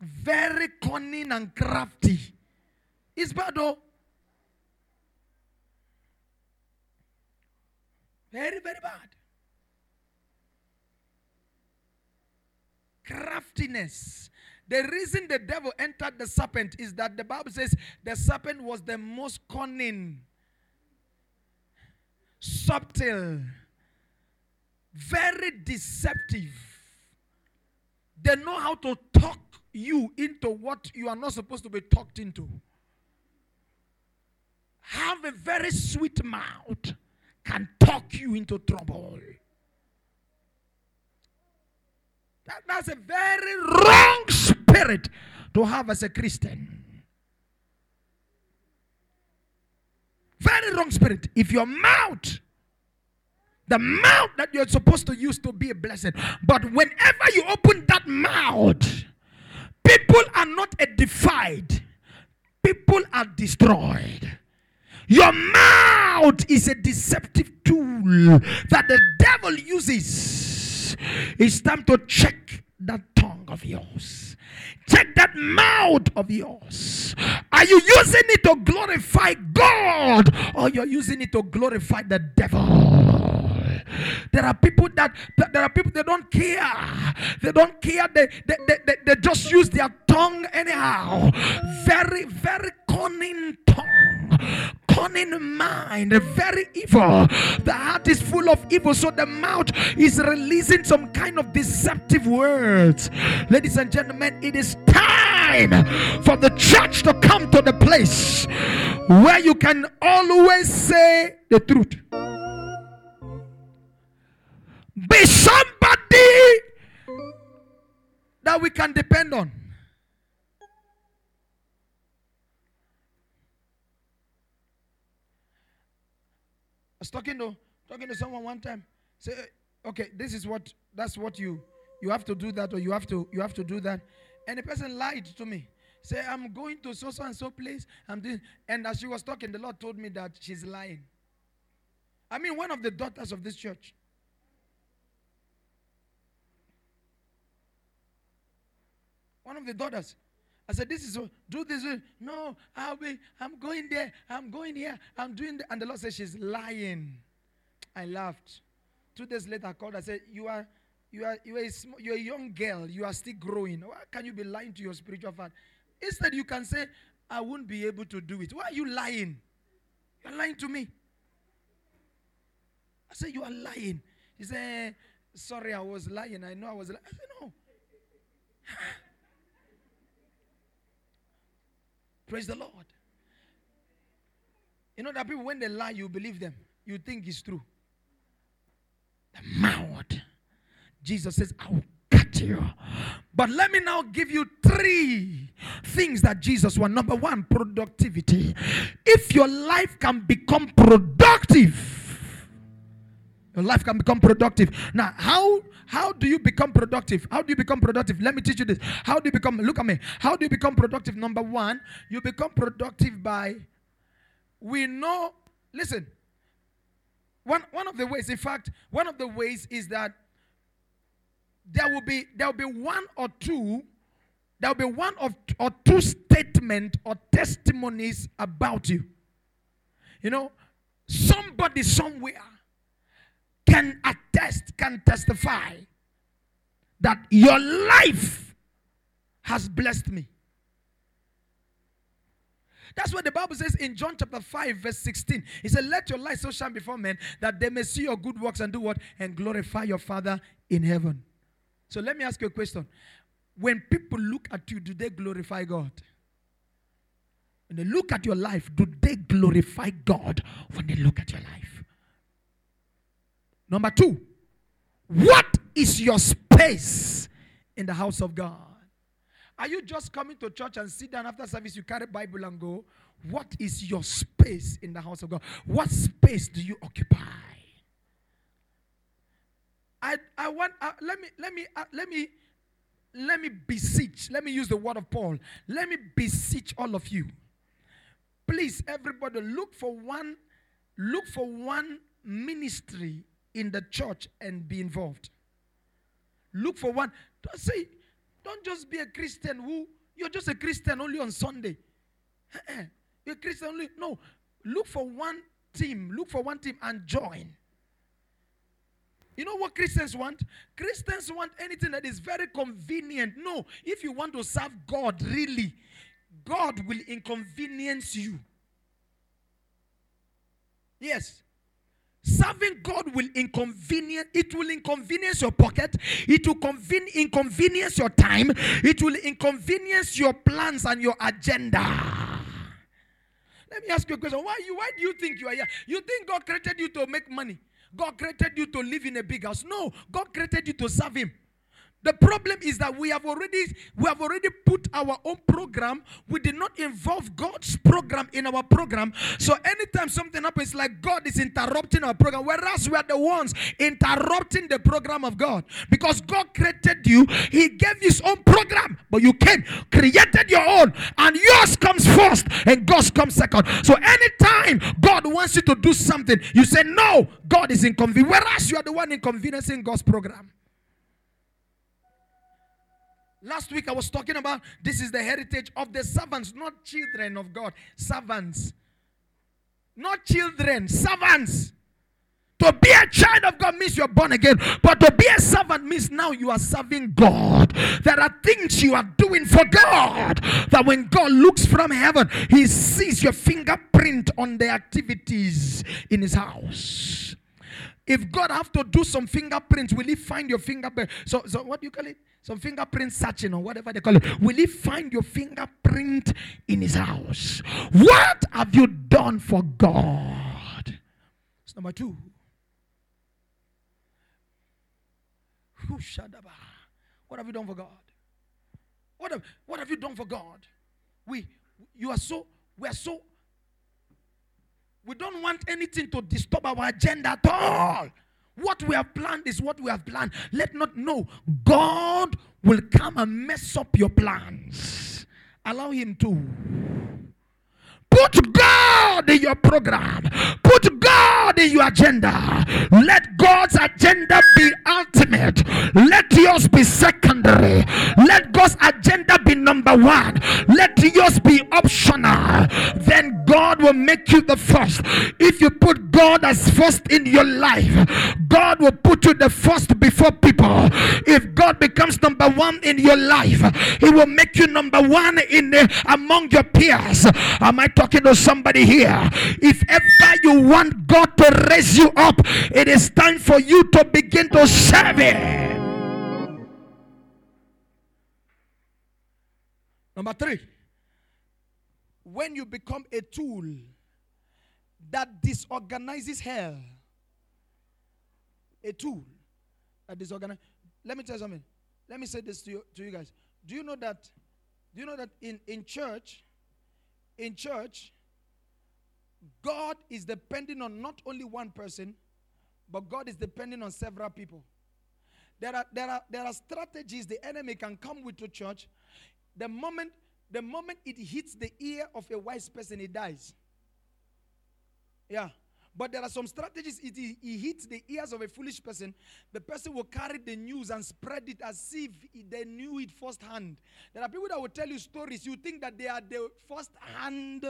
Very cunning and crafty. It's bad though. Very, very bad. Craftiness. The reason the devil entered the serpent is that the Bible says the serpent was the most cunning, subtle, very deceptive. They know how to talk you into what you are not supposed to be talked into. Have a very sweet mouth, can talk you into trouble. That, that's a very wrong spirit to have as a Christian. Very wrong spirit. If your mouth, the mouth that you're supposed to use to be a blessing, but whenever you open that mouth, people are not edified, people are destroyed. Your mouth is a deceptive tool that the devil uses. It's time to check that tongue of yours. Check that mouth of yours. Are you using it to glorify God or you're using it to glorify the devil? There are people that, that there are people they don't care. They don't care. They, they, they, they, they just use their tongue anyhow. Very, very cunning tongue cunning mind, very evil. The heart is full of evil, so the mouth is releasing some kind of deceptive words. Ladies and gentlemen, it is time for the church to come to the place where you can always say the truth. Be somebody that we can depend on. I was talking to talking to someone one time. Say, okay, this is what that's what you you have to do that or you have to you have to do that. And the person lied to me. Say, I'm going to so so and so place. I'm doing and as she was talking, the Lord told me that she's lying. I mean, one of the daughters of this church. One of the daughters. I said, This is do this. No, I'll be, I'm going there. I'm going here. I'm doing the, and the Lord said, She's lying. I laughed. Two days later, I called. I said, You are you are you are a, small, you're a young girl, you are still growing. Why can you be lying to your spiritual father? Instead, you can say, I won't be able to do it. Why are you lying? You're lying to me. I said, You are lying. He said, Sorry, I was lying. I know I was lying. I said, No. Praise the Lord. You know that people, when they lie, you believe them. You think it's true. The mouth. Jesus says, I will cut you. But let me now give you three things that Jesus want. Number one, productivity. If your life can become productive, your life can become productive. Now, how how do you become productive? How do you become productive? Let me teach you this. How do you become look at me? How do you become productive? Number 1, you become productive by we know listen. One one of the ways, in fact, one of the ways is that there will be there will be one or two there'll be one of or two statement or testimonies about you. You know, somebody somewhere can attest, can testify that your life has blessed me. That's what the Bible says in John chapter 5, verse 16. He said, Let your light so shine before men that they may see your good works and do what? And glorify your Father in heaven. So let me ask you a question. When people look at you, do they glorify God? When they look at your life, do they glorify God when they look at your life? Number two, what is your space in the house of God? Are you just coming to church and sit down after service, you carry Bible and go? What is your space in the house of God? What space do you occupy? I, I want uh, let me let me uh, let me let me beseech let me use the word of Paul let me beseech all of you please everybody look for one look for one ministry in the church and be involved look for one don't say don't just be a Christian who you're just a Christian only on Sunday. Eh, eh, you're a Christian only. No. Look for one team. Look for one team and join. You know what Christians want? Christians want anything that is very convenient. No, if you want to serve God really, God will inconvenience you. Yes. Serving God will inconvenience, it will inconvenience your pocket, it will conven- inconvenience your time, it will inconvenience your plans and your agenda. Let me ask you a question. Why you why do you think you are here? You think God created you to make money? God created you to live in a big house? No, God created you to serve him. The problem is that we have already we have already put our own program. We did not involve God's program in our program. So anytime something happens, like God is interrupting our program, whereas we are the ones interrupting the program of God. Because God created you, He gave His own program, but you came, created your own, and yours comes first, and God's comes second. So anytime God wants you to do something, you say no, God is inconvenient. Whereas you are the one inconveniencing God's program. Last week I was talking about this is the heritage of the servants, not children of God. Servants. Not children, servants. To be a child of God means you're born again. But to be a servant means now you are serving God. There are things you are doing for God that when God looks from heaven, He sees your fingerprint on the activities in His house. If God have to do some fingerprints, will He find your fingerprint? So, so what do you call it? some fingerprint searching or whatever they call it. Will he find your fingerprint in his house? What have you done for God? It's number two. What have you done for God? What have, what have you done for God? We you are so we are so we don't want anything to disturb our agenda at all. What we have planned is what we have planned. Let not know God will come and mess up your plans. Allow Him to. Put God in your program. Put God in your agenda. Let God's agenda be ultimate. Let yours be secondary. Let God's agenda be number one. Let yours be optional. Then God will make you the first. If you put God as first in your life, God will put you the first before people. If God becomes number one in your life, He will make you number one in the, among your peers. Am I talking to somebody here? If ever you want God to raise you up, it is time for you to begin to serve Him. Number three, when you become a tool that disorganizes hell, a tool that disorganizes. Let me tell you something. Let me say this to you, to you guys. Do you know that? Do you know that in, in church, in church, God is depending on not only one person, but God is depending on several people. There are, there are, there are strategies the enemy can come with to church. The moment, the moment it hits the ear of a wise person, it dies. Yeah. But there are some strategies. It, he hits the ears of a foolish person. The person will carry the news and spread it as if they knew it firsthand. There are people that will tell you stories. You think that they are the first hand.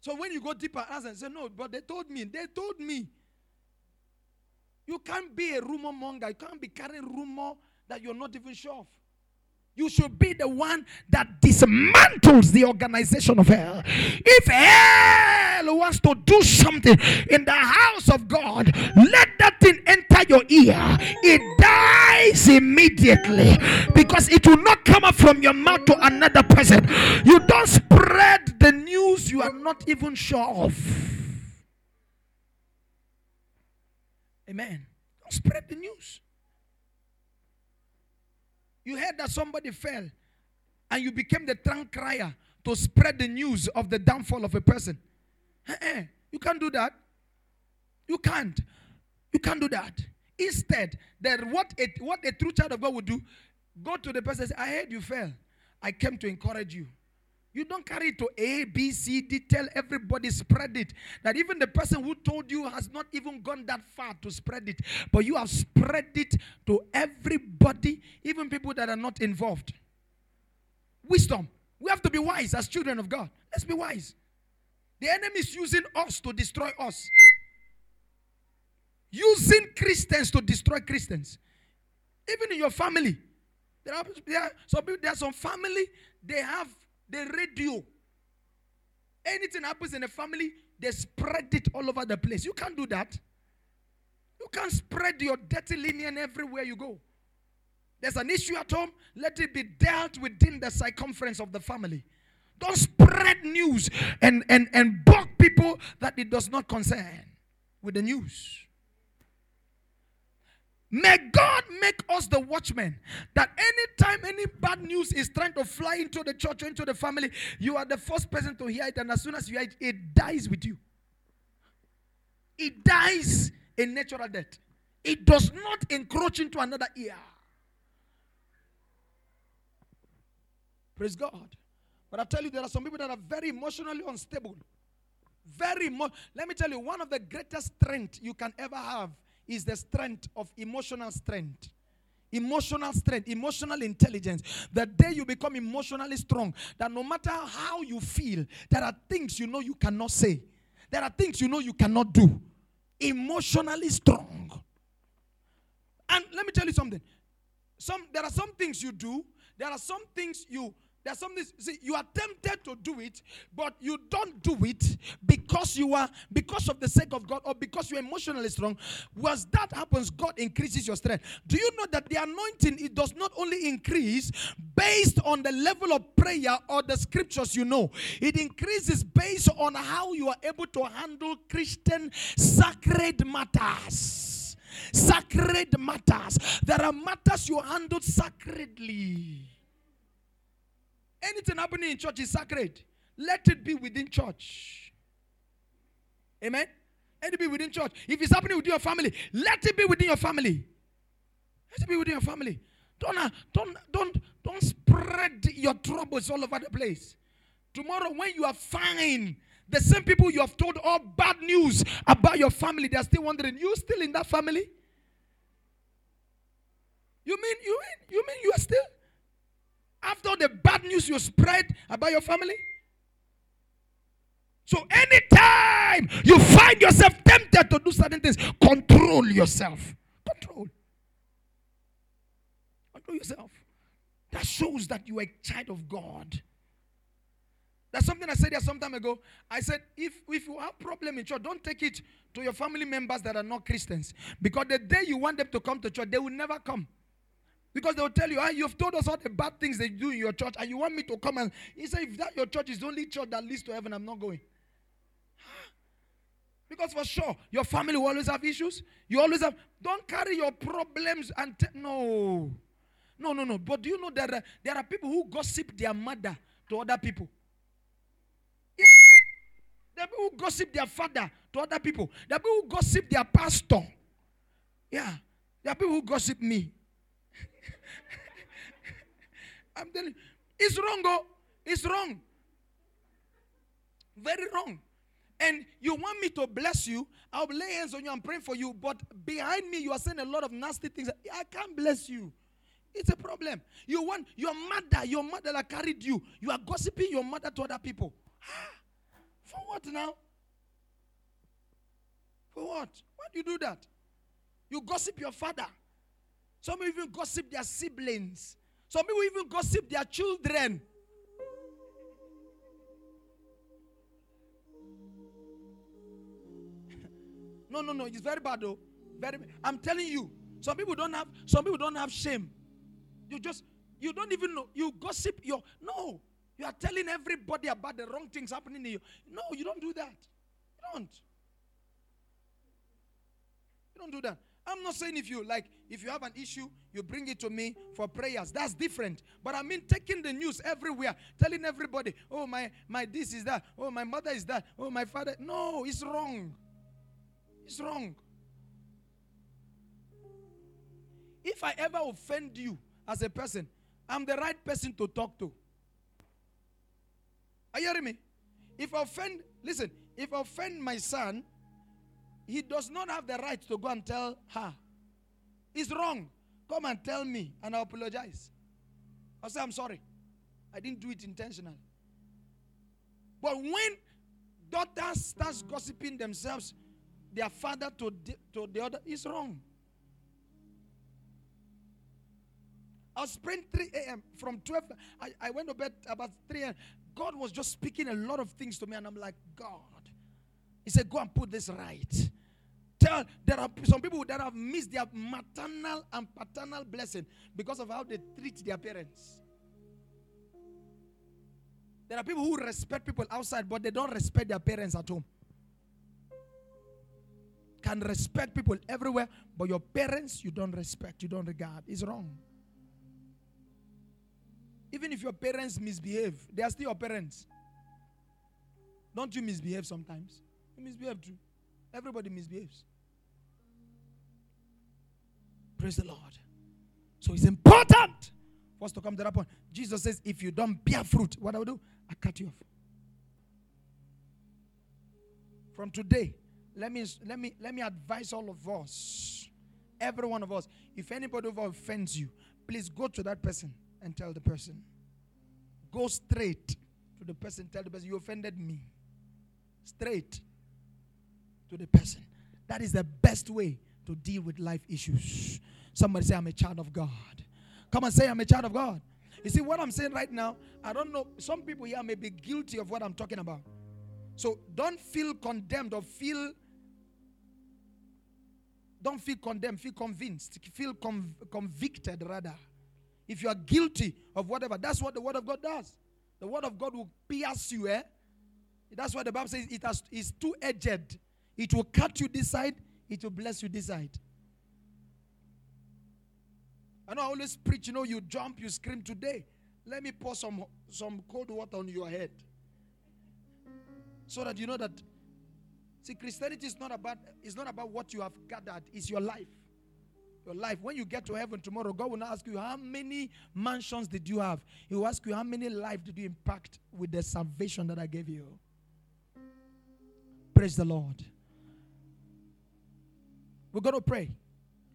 So when you go deeper, ask and say, No, but they told me. They told me. You can't be a rumor monger. You can't be carrying rumor that you're not even sure of. You should be the one that dismantles the organization of hell. If hell wants to do something in the house of God, let that thing enter your ear. It dies immediately because it will not come up from your mouth to another person. You don't spread the news you are not even sure of. Amen. Don't spread the news. You heard that somebody fell and you became the trunk crier to spread the news of the downfall of a person. Eh, you can't do that. You can't. You can't do that. Instead, that what a, what a true child of God would do, go to the person and say, I heard you fell. I came to encourage you. You don't carry it to A, B, C, D, tell everybody, spread it. That even the person who told you has not even gone that far to spread it, but you have spread it to everybody, even people that are not involved. Wisdom. We have to be wise as children of God. Let's be wise. The enemy is using us to destroy us, using Christians to destroy Christians. Even in your family, there are, there are, some, people, there are some family, they have the radio. Anything happens in a family, they spread it all over the place. You can't do that. You can't spread your dirty linen everywhere you go. There's an issue at home, let it be dealt within the circumference of the family. Don't spread news and, and, and bug people that it does not concern with the news. May God make us the watchmen that anytime any bad news is trying to fly into the church or into the family, you are the first person to hear it, and as soon as you hear it, it dies with you. It dies a natural death. It does not encroach into another ear. Praise God. But I tell you, there are some people that are very emotionally unstable. Very much. Let me tell you, one of the greatest strength you can ever have is the strength of emotional strength. Emotional strength, emotional intelligence. The day you become emotionally strong, that no matter how you feel, there are things you know you cannot say, there are things you know you cannot do. Emotionally strong. And let me tell you something. Some there are some things you do, there are some things you there's something, see, you are tempted to do it, but you don't do it because you are, because of the sake of God or because you're emotionally strong. Once that happens, God increases your strength. Do you know that the anointing, it does not only increase based on the level of prayer or the scriptures you know, it increases based on how you are able to handle Christian sacred matters. Sacred matters. There are matters you handle sacredly. Anything happening in church is sacred. Let it be within church. Amen. Let it be within church. If it's happening within your family, let it be within your family. Let it be within your family. Don't, uh, don't, don't, don't spread your troubles all over the place. Tomorrow, when you are fine, the same people you have told all bad news about your family, they are still wondering, you still in that family? You mean you mean you mean you are still you spread about your family? So anytime you find yourself tempted to do certain things, control yourself. Control. Control yourself. That shows that you are a child of God. That's something I said here some time ago. I said, if, if you have problem in church, don't take it to your family members that are not Christians. Because the day you want them to come to church, they will never come. Because they will tell you, ah, you've told us all the bad things they do in your church, and you want me to come and he said, if that your church is the only church that leads to heaven, I'm not going. Because for sure, your family will always have issues. You always have. Don't carry your problems and no, no, no, no. But do you know that there are people who gossip their mother to other people? Yes. There are people who gossip their father to other people. There are people who gossip their pastor. Yeah. There are people who gossip me. I'm telling you, it's wrong, oh. It's wrong. Very wrong. and you want me to bless you, I'll lay hands on you and pray for you. But behind me, you are saying a lot of nasty things. I can't bless you. It's a problem. You want your mother, your mother that carried you. You are gossiping your mother to other people. For what now? For what? Why do you do that? You gossip your father. Some people even gossip their siblings. Some people even gossip their children. no, no, no. It's very bad though. Very. I'm telling you. Some people don't have. Some people don't have shame. You just. You don't even know. You gossip your. No. You are telling everybody about the wrong things happening to you. No, you don't do that. You don't. You don't do that. I'm not saying if you like, if you have an issue, you bring it to me for prayers. That's different. But I mean taking the news everywhere, telling everybody, oh my my this is that, oh my mother is that, oh my father. No, it's wrong. It's wrong. If I ever offend you as a person, I'm the right person to talk to. Are you hearing me? If I offend, listen, if I offend my son, he does not have the right to go and tell her. It's wrong. Come and tell me, and I'll apologize. I'll say, I'm sorry. I didn't do it intentionally. But when daughters start gossiping themselves, their father to, the, to the other, it's wrong. I was praying 3 a.m. from 12. I, I went to bed about 3 a.m. God was just speaking a lot of things to me, and I'm like, God. He said, Go and put this right. Tell there are some people that have missed their maternal and paternal blessing because of how they treat their parents. There are people who respect people outside, but they don't respect their parents at home. Can respect people everywhere, but your parents you don't respect, you don't regard. It's wrong. Even if your parents misbehave, they are still your parents. Don't you misbehave sometimes? You misbehave too. Everybody misbehaves. Praise the Lord. So it's important for us to come to that point. Jesus says, if you don't bear fruit, what I will do? I cut you off. From today, let me let me let me advise all of us, every one of us. If anybody ever offends you, please go to that person and tell the person. Go straight to the person, tell the person, you offended me. Straight to the person. That is the best way to deal with life issues. Somebody say, I'm a child of God. Come and say, I'm a child of God. You see, what I'm saying right now, I don't know. Some people here may be guilty of what I'm talking about. So don't feel condemned or feel. Don't feel condemned, feel convinced, feel conv- convicted rather. If you are guilty of whatever, that's what the word of God does. The word of God will pierce you, eh? That's why the Bible says it has, is two edged. It will cut you this side, it will bless you this side. I know I always preach, you know, you jump, you scream today. Let me pour some, some cold water on your head. So that you know that see Christianity is not about it's not about what you have gathered, it's your life your life. When you get to heaven tomorrow, God will not ask you, How many mansions did you have? He will ask you, How many lives did you impact with the salvation that I gave you? Praise the Lord. We're going to pray.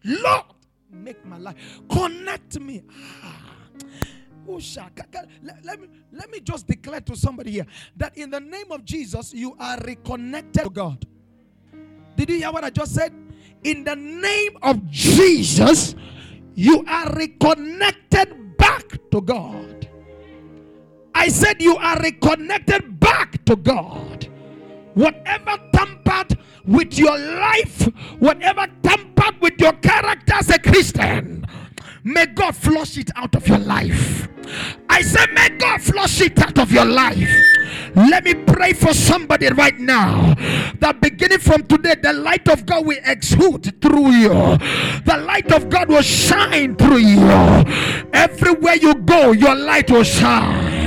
Lord, make my life. Connect me. Ah. Let, me, let me just declare to somebody here that in the name of Jesus, you are reconnected to God. Did you hear what I just said? in the name of Jesus, you are reconnected back to God. I said you are reconnected back to God. Whatever tampered with your life, whatever tampered with your character as a Christian, may God flush it out of your life. I said, may God flush it out of your life. Let me pray for somebody right now that beginning from today, the light of God will exude through you, the light of God will shine through you. Everywhere you go, your light will shine.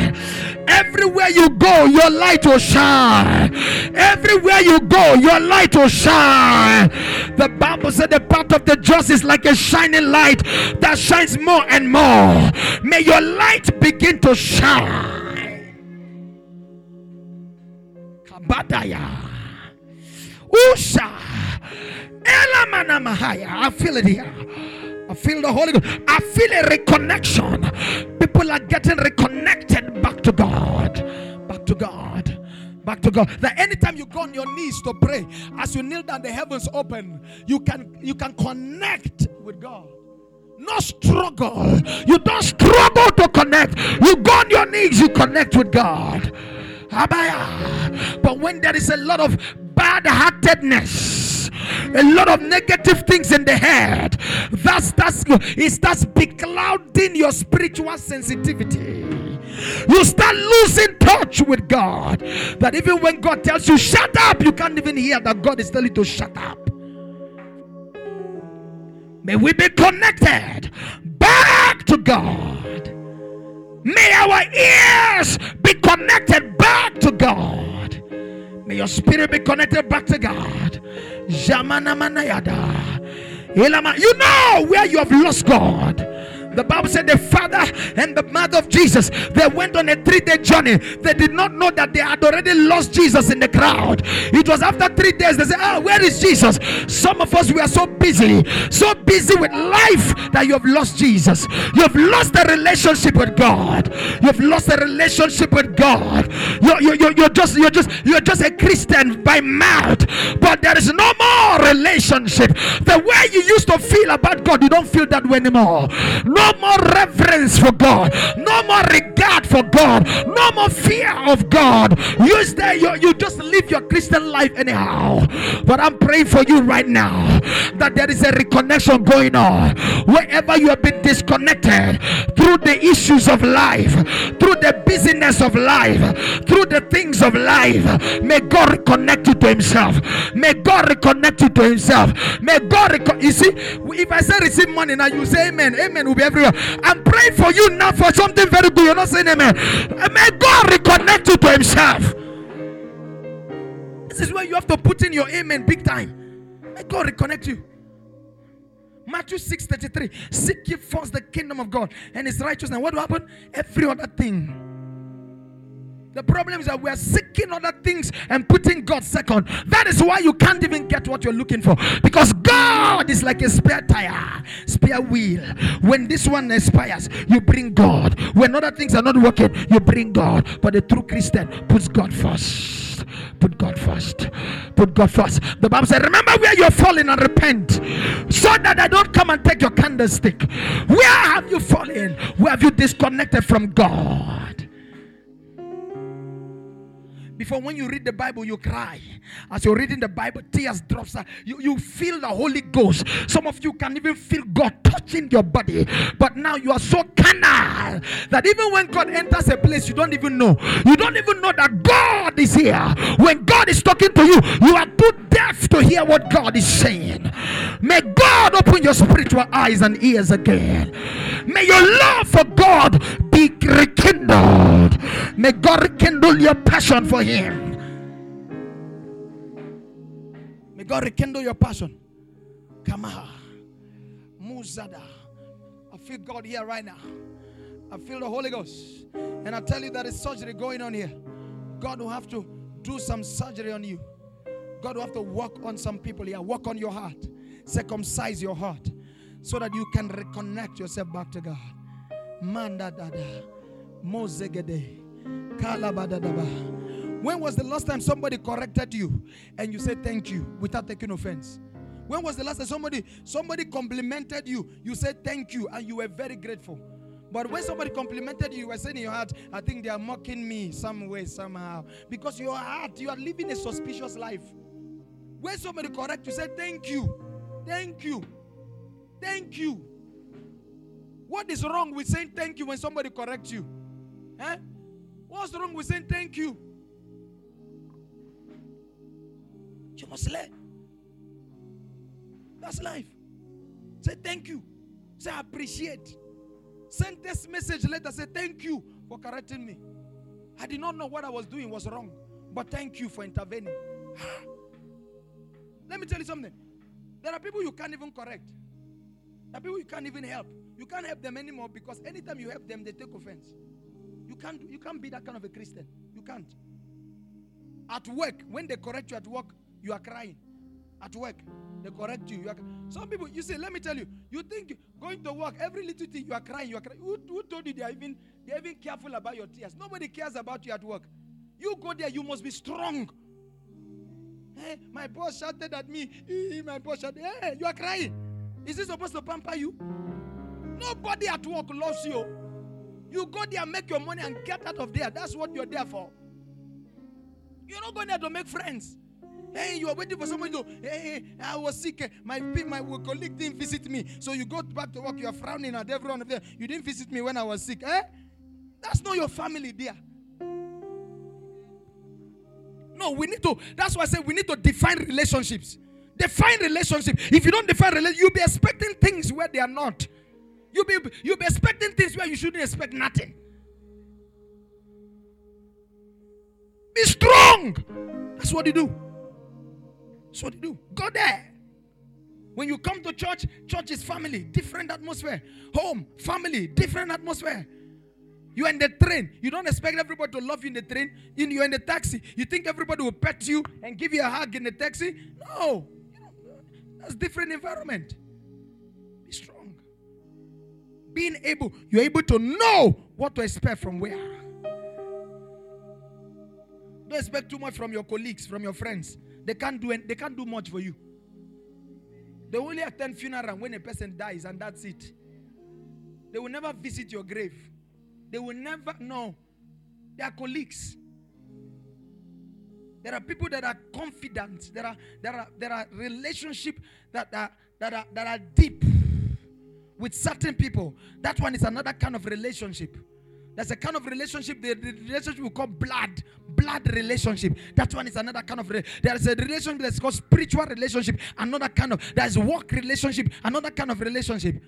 Everywhere you go, your light will shine. Everywhere you go, your light will shine. The Bible said the path of the just is like a shining light that shines more and more. May your light begin to shine. Kabadaya. Usha. Elamanamahaya. I feel it here. I feel the Holy Ghost. I feel a reconnection. People are getting reconnected back to God. Back to God. Back to God. That anytime you go on your knees to pray, as you kneel down, the heavens open. You can you can connect with God. No struggle. You don't struggle to connect. You go on your knees, you connect with God. But when there is a lot of bad heartedness, a lot of negative things in the head, that's that's it starts beclouding your spiritual sensitivity. You start losing touch with God. That even when God tells you shut up, you can't even hear that God is telling you to shut up. May we be connected back to God. May our ears be connected back to God. May your spirit be connected back to God. You know where you have lost God. The Bible said the father and the mother of Jesus they went on a three-day journey. They did not know that they had already lost Jesus in the crowd. It was after three days they said, "Ah, oh, where is Jesus?" Some of us we are so busy, so busy with life that you have lost Jesus. You have lost the relationship with God. You have lost the relationship with God. You're, you're, you're just you're just you're just a Christian by mouth, but there is no more relationship. The way you used to feel about God, you don't feel that way anymore. No no more reverence for God, no more regard for God, no more fear of God. You stay, you, you just live your Christian life anyhow. But I'm praying for you right now that there is a reconnection going on wherever you have been disconnected through the issues of life, through the busyness of life, through the things of life. May God reconnect you to Himself. May God reconnect you to Himself. May God, reco- you see, if I say receive money now, you say Amen. Amen will be everywhere. I'm praying for you now for something very good. You're not saying amen. May God reconnect you to Himself. This is where you have to put in your amen big time. May God reconnect you. Matthew 6 33. Seek ye first the kingdom of God and his righteousness. What will happen? Every other thing the problem is that we are seeking other things and putting God second. That is why you can't even get what you're looking for. Because God is like a spare tire, spare wheel. When this one expires, you bring God. When other things are not working, you bring God. But the true Christian puts God first. Put God first. Put God first. The Bible says, Remember where you're falling and repent so that I don't come and take your candlestick. Where have you fallen? Where have you disconnected from God? Before when you read the Bible, you cry. As you're reading the Bible, tears drops. You, you feel the Holy Ghost. Some of you can even feel God touching your body. But now you are so carnal that even when God enters a place, you don't even know. You don't even know that God is here. When God is talking to you, you are too deaf to hear what God is saying. May God open your spiritual eyes and ears again. May your love for God rekindled. May God rekindle your passion for Him. May God rekindle your passion. On. Muzada. I feel God here right now. I feel the Holy Ghost. And I tell you that is surgery going on here. God will have to do some surgery on you. God will have to work on some people here. Work on your heart. Circumcise your heart. So that you can reconnect yourself back to God. Manda dada. Mozegede. Kalabadadaba. When was the last time somebody corrected you and you said thank you without taking offense? When was the last time somebody somebody complimented you? You said thank you and you were very grateful. But when somebody complimented you, you were saying in your heart, I think they are mocking me some way, somehow. Because your heart, you are living a suspicious life. When somebody correct you, say thank you. Thank you. Thank you. What is wrong with saying thank you when somebody corrects you? Eh? What's wrong with saying thank you? You must learn. That's life. Say thank you. Say appreciate. Send this message later. Say thank you for correcting me. I did not know what I was doing was wrong, but thank you for intervening. Let me tell you something. There are people you can't even correct. There are people you can't even help. You can't help them anymore because anytime you help them, they take offense. You can't, you can't be that kind of a Christian. You can't. At work, when they correct you at work, you are crying. At work, they correct you. you are, some people, you say, let me tell you, you think going to work, every little thing you are crying, you are crying. Who, who told you they are even they are even careful about your tears? Nobody cares about you at work. You go there, you must be strong. Hey, my boss shouted at me. Eh, my boss shouted. Hey, you are crying. Is this supposed to pamper you? Nobody at work loves you. You go there, make your money, and get out of there. That's what you're there for. You're not going there to make friends. Hey, you are waiting for somebody to, hey, I was sick. My, my colleague didn't visit me. So you go back to work, you are frowning at everyone there. You didn't visit me when I was sick. Eh? That's not your family there. No, we need to, that's why I say we need to define relationships. Define relationship. If you don't define relationship, you'll be expecting things where they are not. You'll be, you'll be expecting things where you shouldn't expect nothing. Be strong. That's what you do. That's what you do. Go there. When you come to church, church is family, different atmosphere. Home, family, different atmosphere. You're in the train. You don't expect everybody to love you in the train. In, You're in the taxi. You think everybody will pet you and give you a hug in the taxi? No. That's different environment. Being able, you're able to know what to expect from where. Don't expect too much from your colleagues, from your friends. They can't do they can't do much for you. They only attend funeral when a person dies, and that's it. They will never visit your grave. They will never know. They are colleagues. There are people that are confident. There are there are there are relationship that are that are that are deep with certain people. That one is another kind of relationship. There's a kind of relationship, the relationship we call blood, blood relationship. That one is another kind of. Re- there is a relationship that's called spiritual relationship. Another kind of. There is work relationship. Another kind of relationship.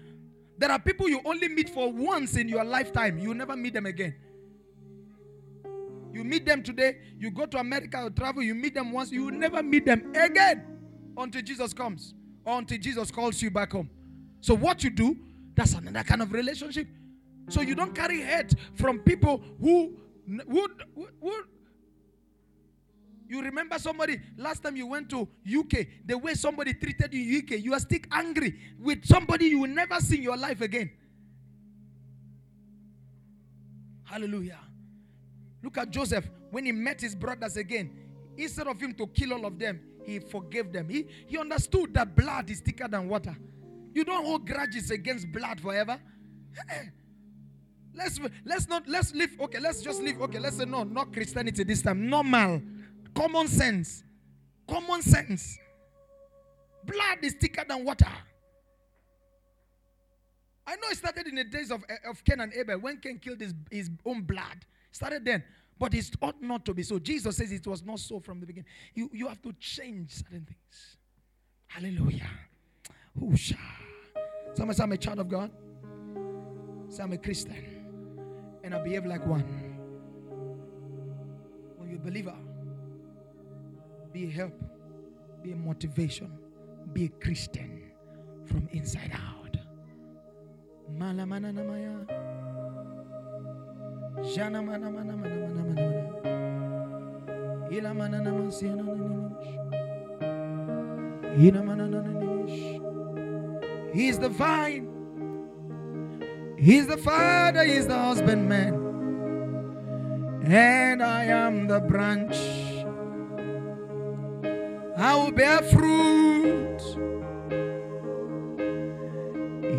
There are people you only meet for once in your lifetime. You never meet them again. You meet them today. You go to America or travel. You meet them once. You never meet them again until Jesus comes or until Jesus calls you back home. So what you do, that's another kind of relationship. So you don't carry hate from people who would would you remember somebody last time you went to UK, the way somebody treated you in UK, you are still angry with somebody you will never see in your life again. Hallelujah. Look at Joseph when he met his brothers again. Instead of him to kill all of them, he forgave them. He, he understood that blood is thicker than water. You don't hold grudges against blood forever. Let's let's not let's live. Okay, let's just live. Okay, let's say no, not Christianity this time. Normal, common sense, common sense. Blood is thicker than water. I know it started in the days of, eh, of Cain and Abel when Cain killed his, his own blood. Started then. But it ought not to be so. Jesus says it was not so from the beginning. You, you have to change certain things. Hallelujah. Whoosha. Somebody say, I'm a child of God. Say, I'm a Christian and I behave like one. When you're a believer, be a help, be a motivation, be a Christian from inside out. Malamanamaya. Jana mana He's the vine. He's the father, he's the husbandman. And I am the branch. I will bear fruit.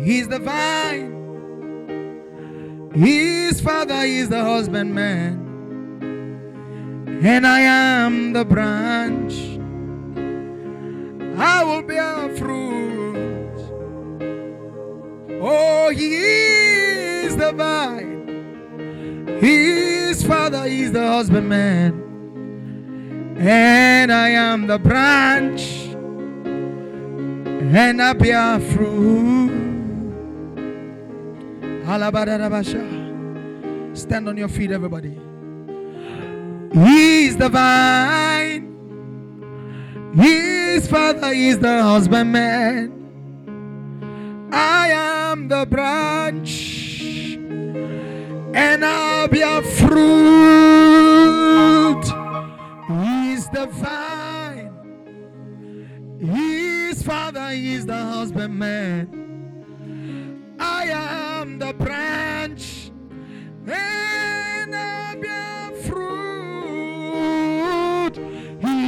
He's the vine. His father is the husbandman. And I am the branch. He is the vine. His father is the husbandman. And I am the branch. And I bear fruit. Stand on your feet, everybody. He is the vine. His father is the husbandman. I am the branch, and I'll be a fruit. He is the vine. He is the husbandman. I am the branch. Hey.